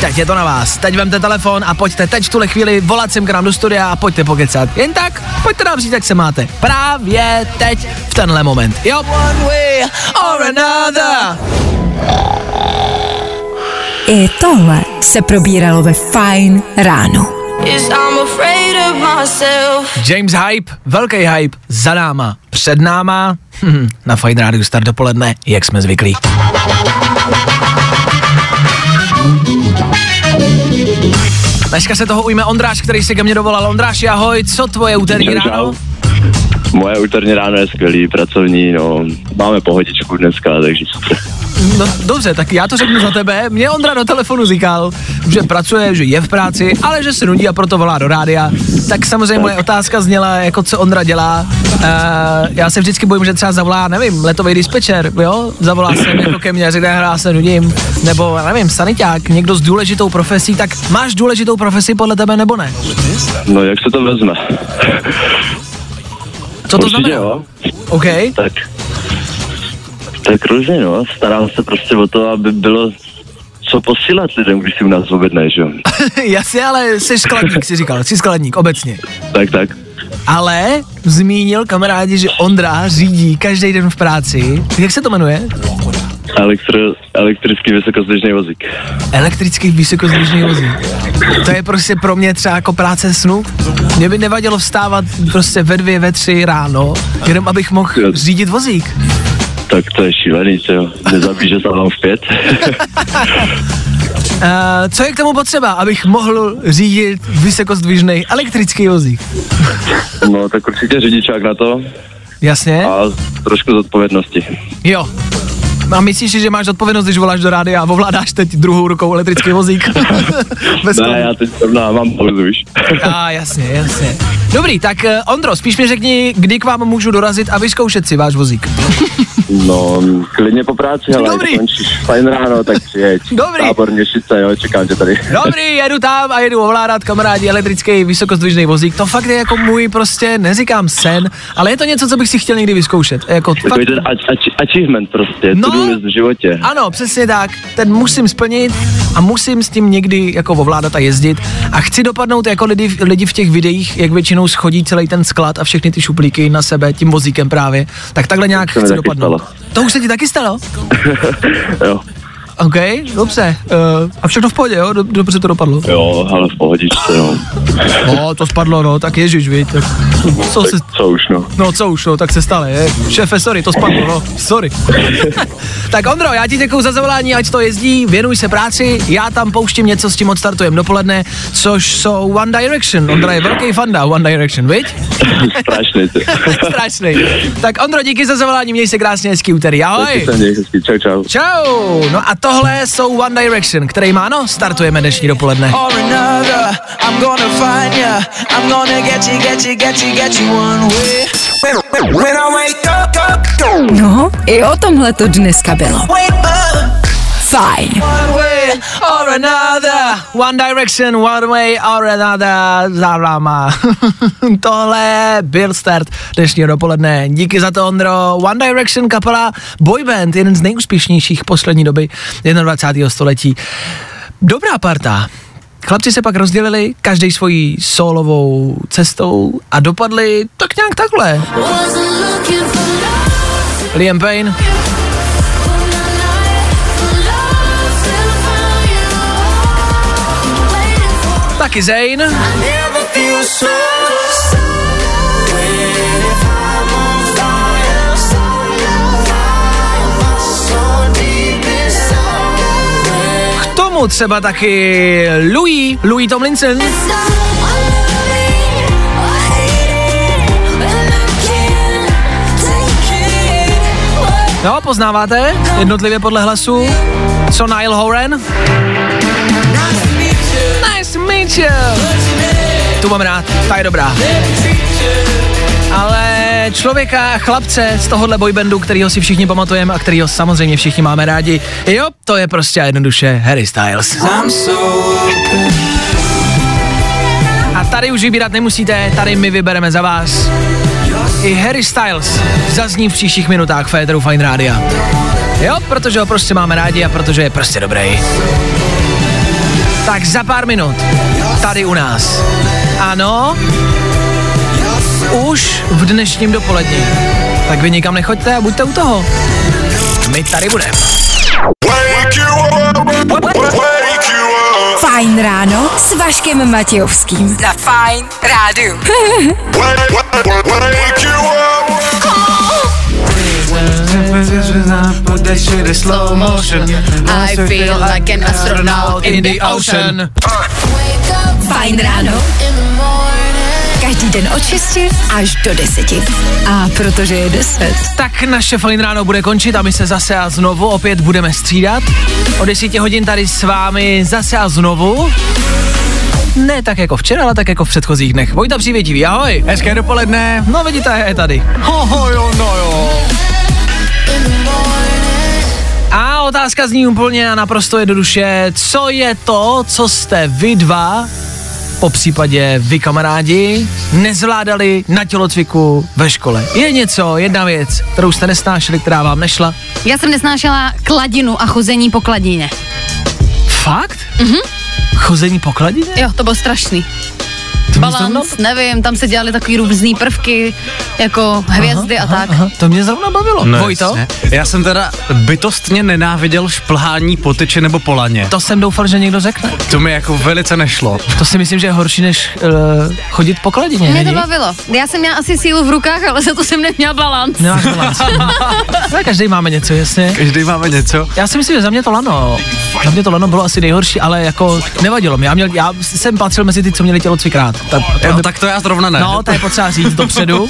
Speaker 5: Teď je to na vás. Teď vemte telefon a pojďte teď v tuhle chvíli volat sem k nám do studia a pojďte pokecat. Jen tak, pojďte nám říct, jak se máte. Právě teď, v tenhle moment. Jo? One way or another.
Speaker 2: I tohle se probíralo ve Fajn ráno.
Speaker 5: James Hype, velký hype, za náma, před náma, hm, na Fine Radio Start dopoledne, jak jsme zvyklí. Dneska se toho ujme Ondráš, který si ke mně dovolal. Ondráš, ahoj, co tvoje
Speaker 11: Čau,
Speaker 5: ráno?
Speaker 11: Moje úterní ráno je skvělý, pracovní, no, máme pohodičku dneska, takže super.
Speaker 5: No dobře, tak já to řeknu za tebe. Mě Ondra do telefonu říkal, že pracuje, že je v práci, ale že se nudí a proto volá do rádia. Tak samozřejmě moje otázka zněla, jako co Ondra dělá. Uh, já se vždycky bojím, že třeba zavolá, nevím, letový dispečer, jo? Zavolá se jako ke mně, řekne, já se nudím. Nebo, nevím, saniták, někdo s důležitou profesí, tak máš důležitou profesi podle tebe nebo ne?
Speaker 11: No, jak se to vezme?
Speaker 5: Co to
Speaker 11: Určitě,
Speaker 5: znamená?
Speaker 11: Jo.
Speaker 5: OK.
Speaker 11: Tak, tak různě, no, starám se prostě o to, aby bylo co posílat lidem, když si u nás objedneš, jo?
Speaker 5: Jasně, ale jsi skladník, si říkal, jsi skladník, obecně.
Speaker 11: tak, tak.
Speaker 5: Ale zmínil kamarádi, že Ondra řídí každý den v práci. Jak se to jmenuje?
Speaker 11: Elektro, elektrický vysokozdvižný vozík.
Speaker 5: Elektrický vysokozdvižný vozík. To je prostě pro mě třeba jako práce snu. Mě by nevadilo vstávat prostě ve dvě, ve tři ráno, jenom abych mohl řídit vozík.
Speaker 11: Tak to je šílený, co. Nezabíš, že jsem v pět.
Speaker 5: Uh, co je k tomu potřeba, abych mohl řídit vysokozdvižný elektrický vozík?
Speaker 11: no, tak určitě řidičák na to.
Speaker 5: Jasně.
Speaker 11: A trošku zodpovědnosti.
Speaker 5: Jo. A myslíš si, že máš odpovědnost, když voláš do rádia a ovládáš teď druhou rukou elektrický vozík?
Speaker 11: Bez ne, já teď zrovna mám pauzu.
Speaker 5: A jasně, jasně. Dobrý, tak uh, Ondro, spíš mi řekni, kdy k vám můžu dorazit a vyzkoušet si váš vozík.
Speaker 11: No, klidně po práci, ale
Speaker 5: Dobrý.
Speaker 11: končíš fajn ráno, tak přijeď.
Speaker 5: Dobrý.
Speaker 11: Tábor Měšice, jo, čekám tě tady.
Speaker 5: Dobrý, jedu tam a jedu ovládat kamarádi elektrický vysokozdvižný vozík. To fakt je jako můj prostě, neříkám sen, ale je to něco, co bych si chtěl někdy vyzkoušet. Jako fakt,
Speaker 11: Takový ten ach- ach- achievement prostě,
Speaker 5: No.
Speaker 11: to v životě.
Speaker 5: Ano, přesně tak. Ten musím splnit a musím s tím někdy jako ovládat a jezdit. A chci dopadnout jako lidi, lidi v těch videích, jak většinou schodí celý ten sklad a všechny ty šuplíky na sebe tím vozíkem právě. Tak takhle nějak
Speaker 11: To
Speaker 5: chci dopadnout.
Speaker 11: Stalo.
Speaker 5: To už se ti taky stalo?
Speaker 11: jo.
Speaker 5: OK, dobře. Uh, a všechno v pohodě, jo? Dob- Dobře to dopadlo.
Speaker 11: Jo, ale v pohodičce, no.
Speaker 5: No, to spadlo, no, tak ježiš, víš. Tak, co
Speaker 11: tak
Speaker 5: se,
Speaker 11: co už, no.
Speaker 5: no, co už, no, tak se stalo, je. Šéfe, sorry, to spadlo, no, sorry. tak Ondro, já ti děkuju za zavolání, ať to jezdí, věnuj se práci, já tam pouštím něco, s tím odstartujem dopoledne, což jsou One Direction. Ondra je velký fanda One Direction, viď?
Speaker 11: Strašný.
Speaker 5: Strašný. Tak Ondro, díky za zavolání, měj se krásně hezký úterý, ahoj.
Speaker 11: hezky, čau, čau.
Speaker 5: Čau. No a tohle jsou One Direction, který má, no, startujeme dnešní dopoledne.
Speaker 6: or another. I'm gonna find ya. I'm gonna get you, get you, get you, get you one way. When, when I wake up, up, go.
Speaker 2: No, i o tomhle to dneska bylo. Fajn.
Speaker 5: One way or another, One Direction, one way or another, Zarama. Tohle byl start dnešního dopoledne. Díky za to, Ondro. One Direction kapela boyband, jeden z nejúspěšnějších poslední doby 21. století. Dobrá parta. Chlapci se pak rozdělili, každý svojí solovou cestou a dopadli tak nějak takhle. Liam Payne, taky Zayn, k tomu třeba taky Louis, Louis Tomlinson. No, poznáváte jednotlivě podle hlasu. Co Niall Horan? Nice to meet you. Tu mám rád, ta je dobrá. Ale člověka, chlapce z tohohle boybandu, kterýho si všichni pamatujeme a kterýho samozřejmě všichni máme rádi, jo, to je prostě jednoduše Harry Styles.
Speaker 6: I'm so open.
Speaker 5: A tady už vybírat nemusíte, tady my vybereme za vás. I Harry Styles zazní v příštích minutách Féteru Fine Rádia. Jo, protože ho prostě máme rádi a protože je prostě dobrý. Tak za pár minut, tady u nás. Ano, už v dnešním dopolední. Tak vy nikam nechoďte a buďte u toho. My tady budeme.
Speaker 2: Fajn ráno s Vaškem Matějovským. Za Fajn rádu.
Speaker 3: I feel like an astronaut in the ocean.
Speaker 2: Fajn ráno. Každý den od 6 až do 10. A protože je 10.
Speaker 5: Tak naše fajn ráno bude končit a my se zase a znovu opět budeme střídat. O 10 hodin tady s vámi zase a znovu. Ne tak jako včera, ale tak jako v předchozích dnech. Vojta Přívětivý, ahoj. Hezké dopoledne. No vidíte, je tady. Ho, ho, jo, no jo. A otázka zní úplně a naprosto jednoduše. Co je to, co jste vy dva po případě vy kamarádi nezvládali na tělocviku ve škole. Je něco, jedna věc, kterou jste nesnášeli, která vám nešla?
Speaker 3: Já jsem nesnášela kladinu a chození po kladině.
Speaker 5: Fakt?
Speaker 3: Mhm.
Speaker 5: Chození po kladině?
Speaker 3: Jo, to bylo strašný. Balans, nevím, tam se dělaly takový různý prvky, jako hvězdy a tak.
Speaker 5: Aha, to mě zrovna bavilo.
Speaker 12: No
Speaker 5: Vojto?
Speaker 12: jasně. Já jsem teda bytostně nenáviděl šplhání po tyči nebo po laně.
Speaker 5: To jsem doufal, že někdo řekne.
Speaker 12: To mi jako velice nešlo.
Speaker 5: To si myslím, že je horší, než uh, chodit po kladině.
Speaker 3: Mě to bavilo. Já jsem měla asi sílu v rukách, ale za to jsem neměla balans.
Speaker 5: Nemáš balans. No, každý máme něco, jasně.
Speaker 12: Každý máme něco.
Speaker 5: Já si myslím, že za mě to lano. Za mě to lano bylo asi nejhorší, ale jako nevadilo mi. Já, měl, já jsem patřil mezi ty, co měli tělo třikrát. Ta, to,
Speaker 12: Jo, tak to já zrovna ne.
Speaker 5: No, to je potřeba říct dopředu.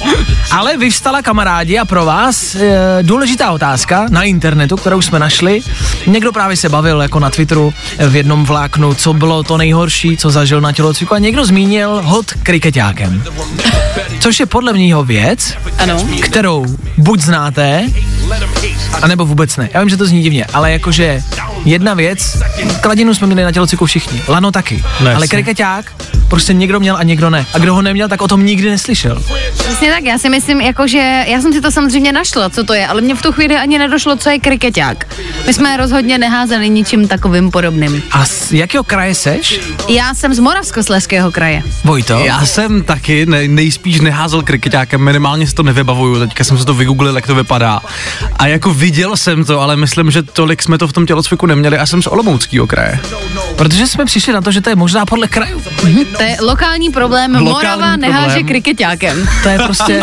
Speaker 5: Ale vyvstala kamarádi a pro vás e, důležitá otázka na internetu, kterou jsme našli. Někdo právě se bavil jako na Twitteru v jednom vláknu, co bylo to nejhorší, co zažil na tělocviku a někdo zmínil hod kriketákem. Což je podle mého věc,
Speaker 3: ano.
Speaker 5: kterou buď znáte, anebo vůbec ne. Já vím, že to zní divně, ale jakože jedna věc, kladinu jsme měli na tělocviku všichni, lano taky,
Speaker 12: No,
Speaker 5: ale kriketák prostě někdo měl a někdo ne. A kdo ho neměl, tak o tom nikdy neslyšel.
Speaker 3: Přesně tak, já si myslím, jako, že já jsem si to samozřejmě našla, co to je, ale mě v tu chvíli ani nedošlo, co je kriketák. My jsme rozhodně neházeli ničím takovým podobným.
Speaker 5: A z jakého kraje seš?
Speaker 3: Já jsem z Moravskoslezského kraje.
Speaker 5: Vojto?
Speaker 12: Já jsem taky ne, nejspíš neházel kriketákem, minimálně si to nevybavuju, teďka jsem se to vygooglil, jak to vypadá. A jako viděl jsem to, ale myslím, že tolik jsme to v tom tělocviku neměli a jsem z Olomouckého kraje.
Speaker 5: Protože jsme přišli na to, že to je možná podle krajů.
Speaker 3: To je lokální problém,
Speaker 5: Lokální
Speaker 3: Morava neháže kriketákem.
Speaker 5: To je prostě,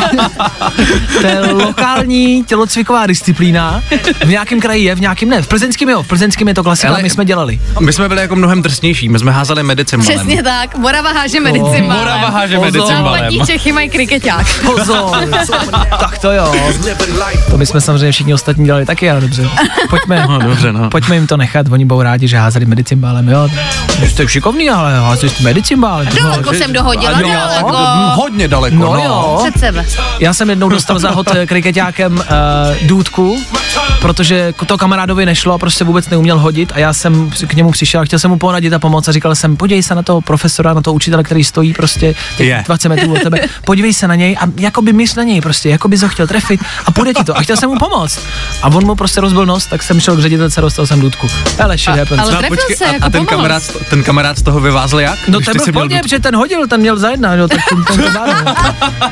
Speaker 5: to je lokální tělocviková disciplína. V nějakém kraji je, v nějakém ne. V Plzeňském jo, v Plzeňském je to klasika,
Speaker 12: Ale-
Speaker 5: my jsme dělali.
Speaker 12: My jsme byli jako mnohem drsnější, my jsme házeli medicimbalem.
Speaker 3: Přesně tak, Morava háže medicimbalem.
Speaker 12: Morava háže.
Speaker 3: Západní Čechy mají kriketák.
Speaker 5: Pozor, tak to jo. To my jsme samozřejmě všichni ostatní dělali taky, ale dobře. Pojďme,
Speaker 12: No, dobře, no.
Speaker 5: pojďme jim to nechat, oni budou rádi, že házeli medicimbálem, jo. Jste šikovný, ale házeli jste
Speaker 3: Daleko jsem dohodila,
Speaker 5: Jo,
Speaker 3: daleko.
Speaker 12: Hodně daleko,
Speaker 5: No
Speaker 12: no.
Speaker 5: jo.
Speaker 3: Před sebe.
Speaker 5: Já jsem jednou dostal za hod eh, kriketákem uh, důdku, protože k- to kamarádovi nešlo a prostě vůbec neuměl hodit a já jsem k němu přišel a chtěl jsem mu poradit a pomoct a říkal jsem, podívej se na toho profesora, na toho učitele, který stojí prostě těch
Speaker 12: Je.
Speaker 5: 20 metrů od tebe, podívej se na něj a jakoby myslí na něj prostě, jako bys ho chtěl trefit a půjde ti to a chtěl jsem mu pomoct. A on mu prostě rozbil nos, tak jsem šel k ředitelce a dostal jsem důdku. Ale shit happens.
Speaker 3: ale trefil se,
Speaker 12: a,
Speaker 3: jako
Speaker 12: a ten,
Speaker 3: pomoc.
Speaker 12: kamarád, ten kamarád z toho vyvázl jak?
Speaker 5: No ten byl
Speaker 12: důdku?
Speaker 5: protože ten hodil, ten měl za jedna, jo, tak ten, ten to zvládl.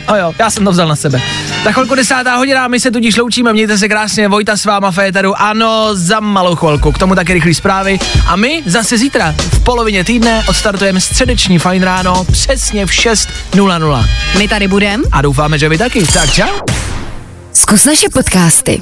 Speaker 5: No jo, já jsem to vzal na sebe. Za chvilku desátá hodina, my se tudíž loučíme, mějte se krásně, Vojta s váma Féteru, ano, za malou chvilku, k tomu taky rychlý zprávy. A my zase zítra v polovině týdne odstartujeme středeční fajn ráno přesně v 6.00.
Speaker 3: My tady budeme.
Speaker 5: A doufáme, že vy taky. Tak čau.
Speaker 2: Zkus naše podcasty.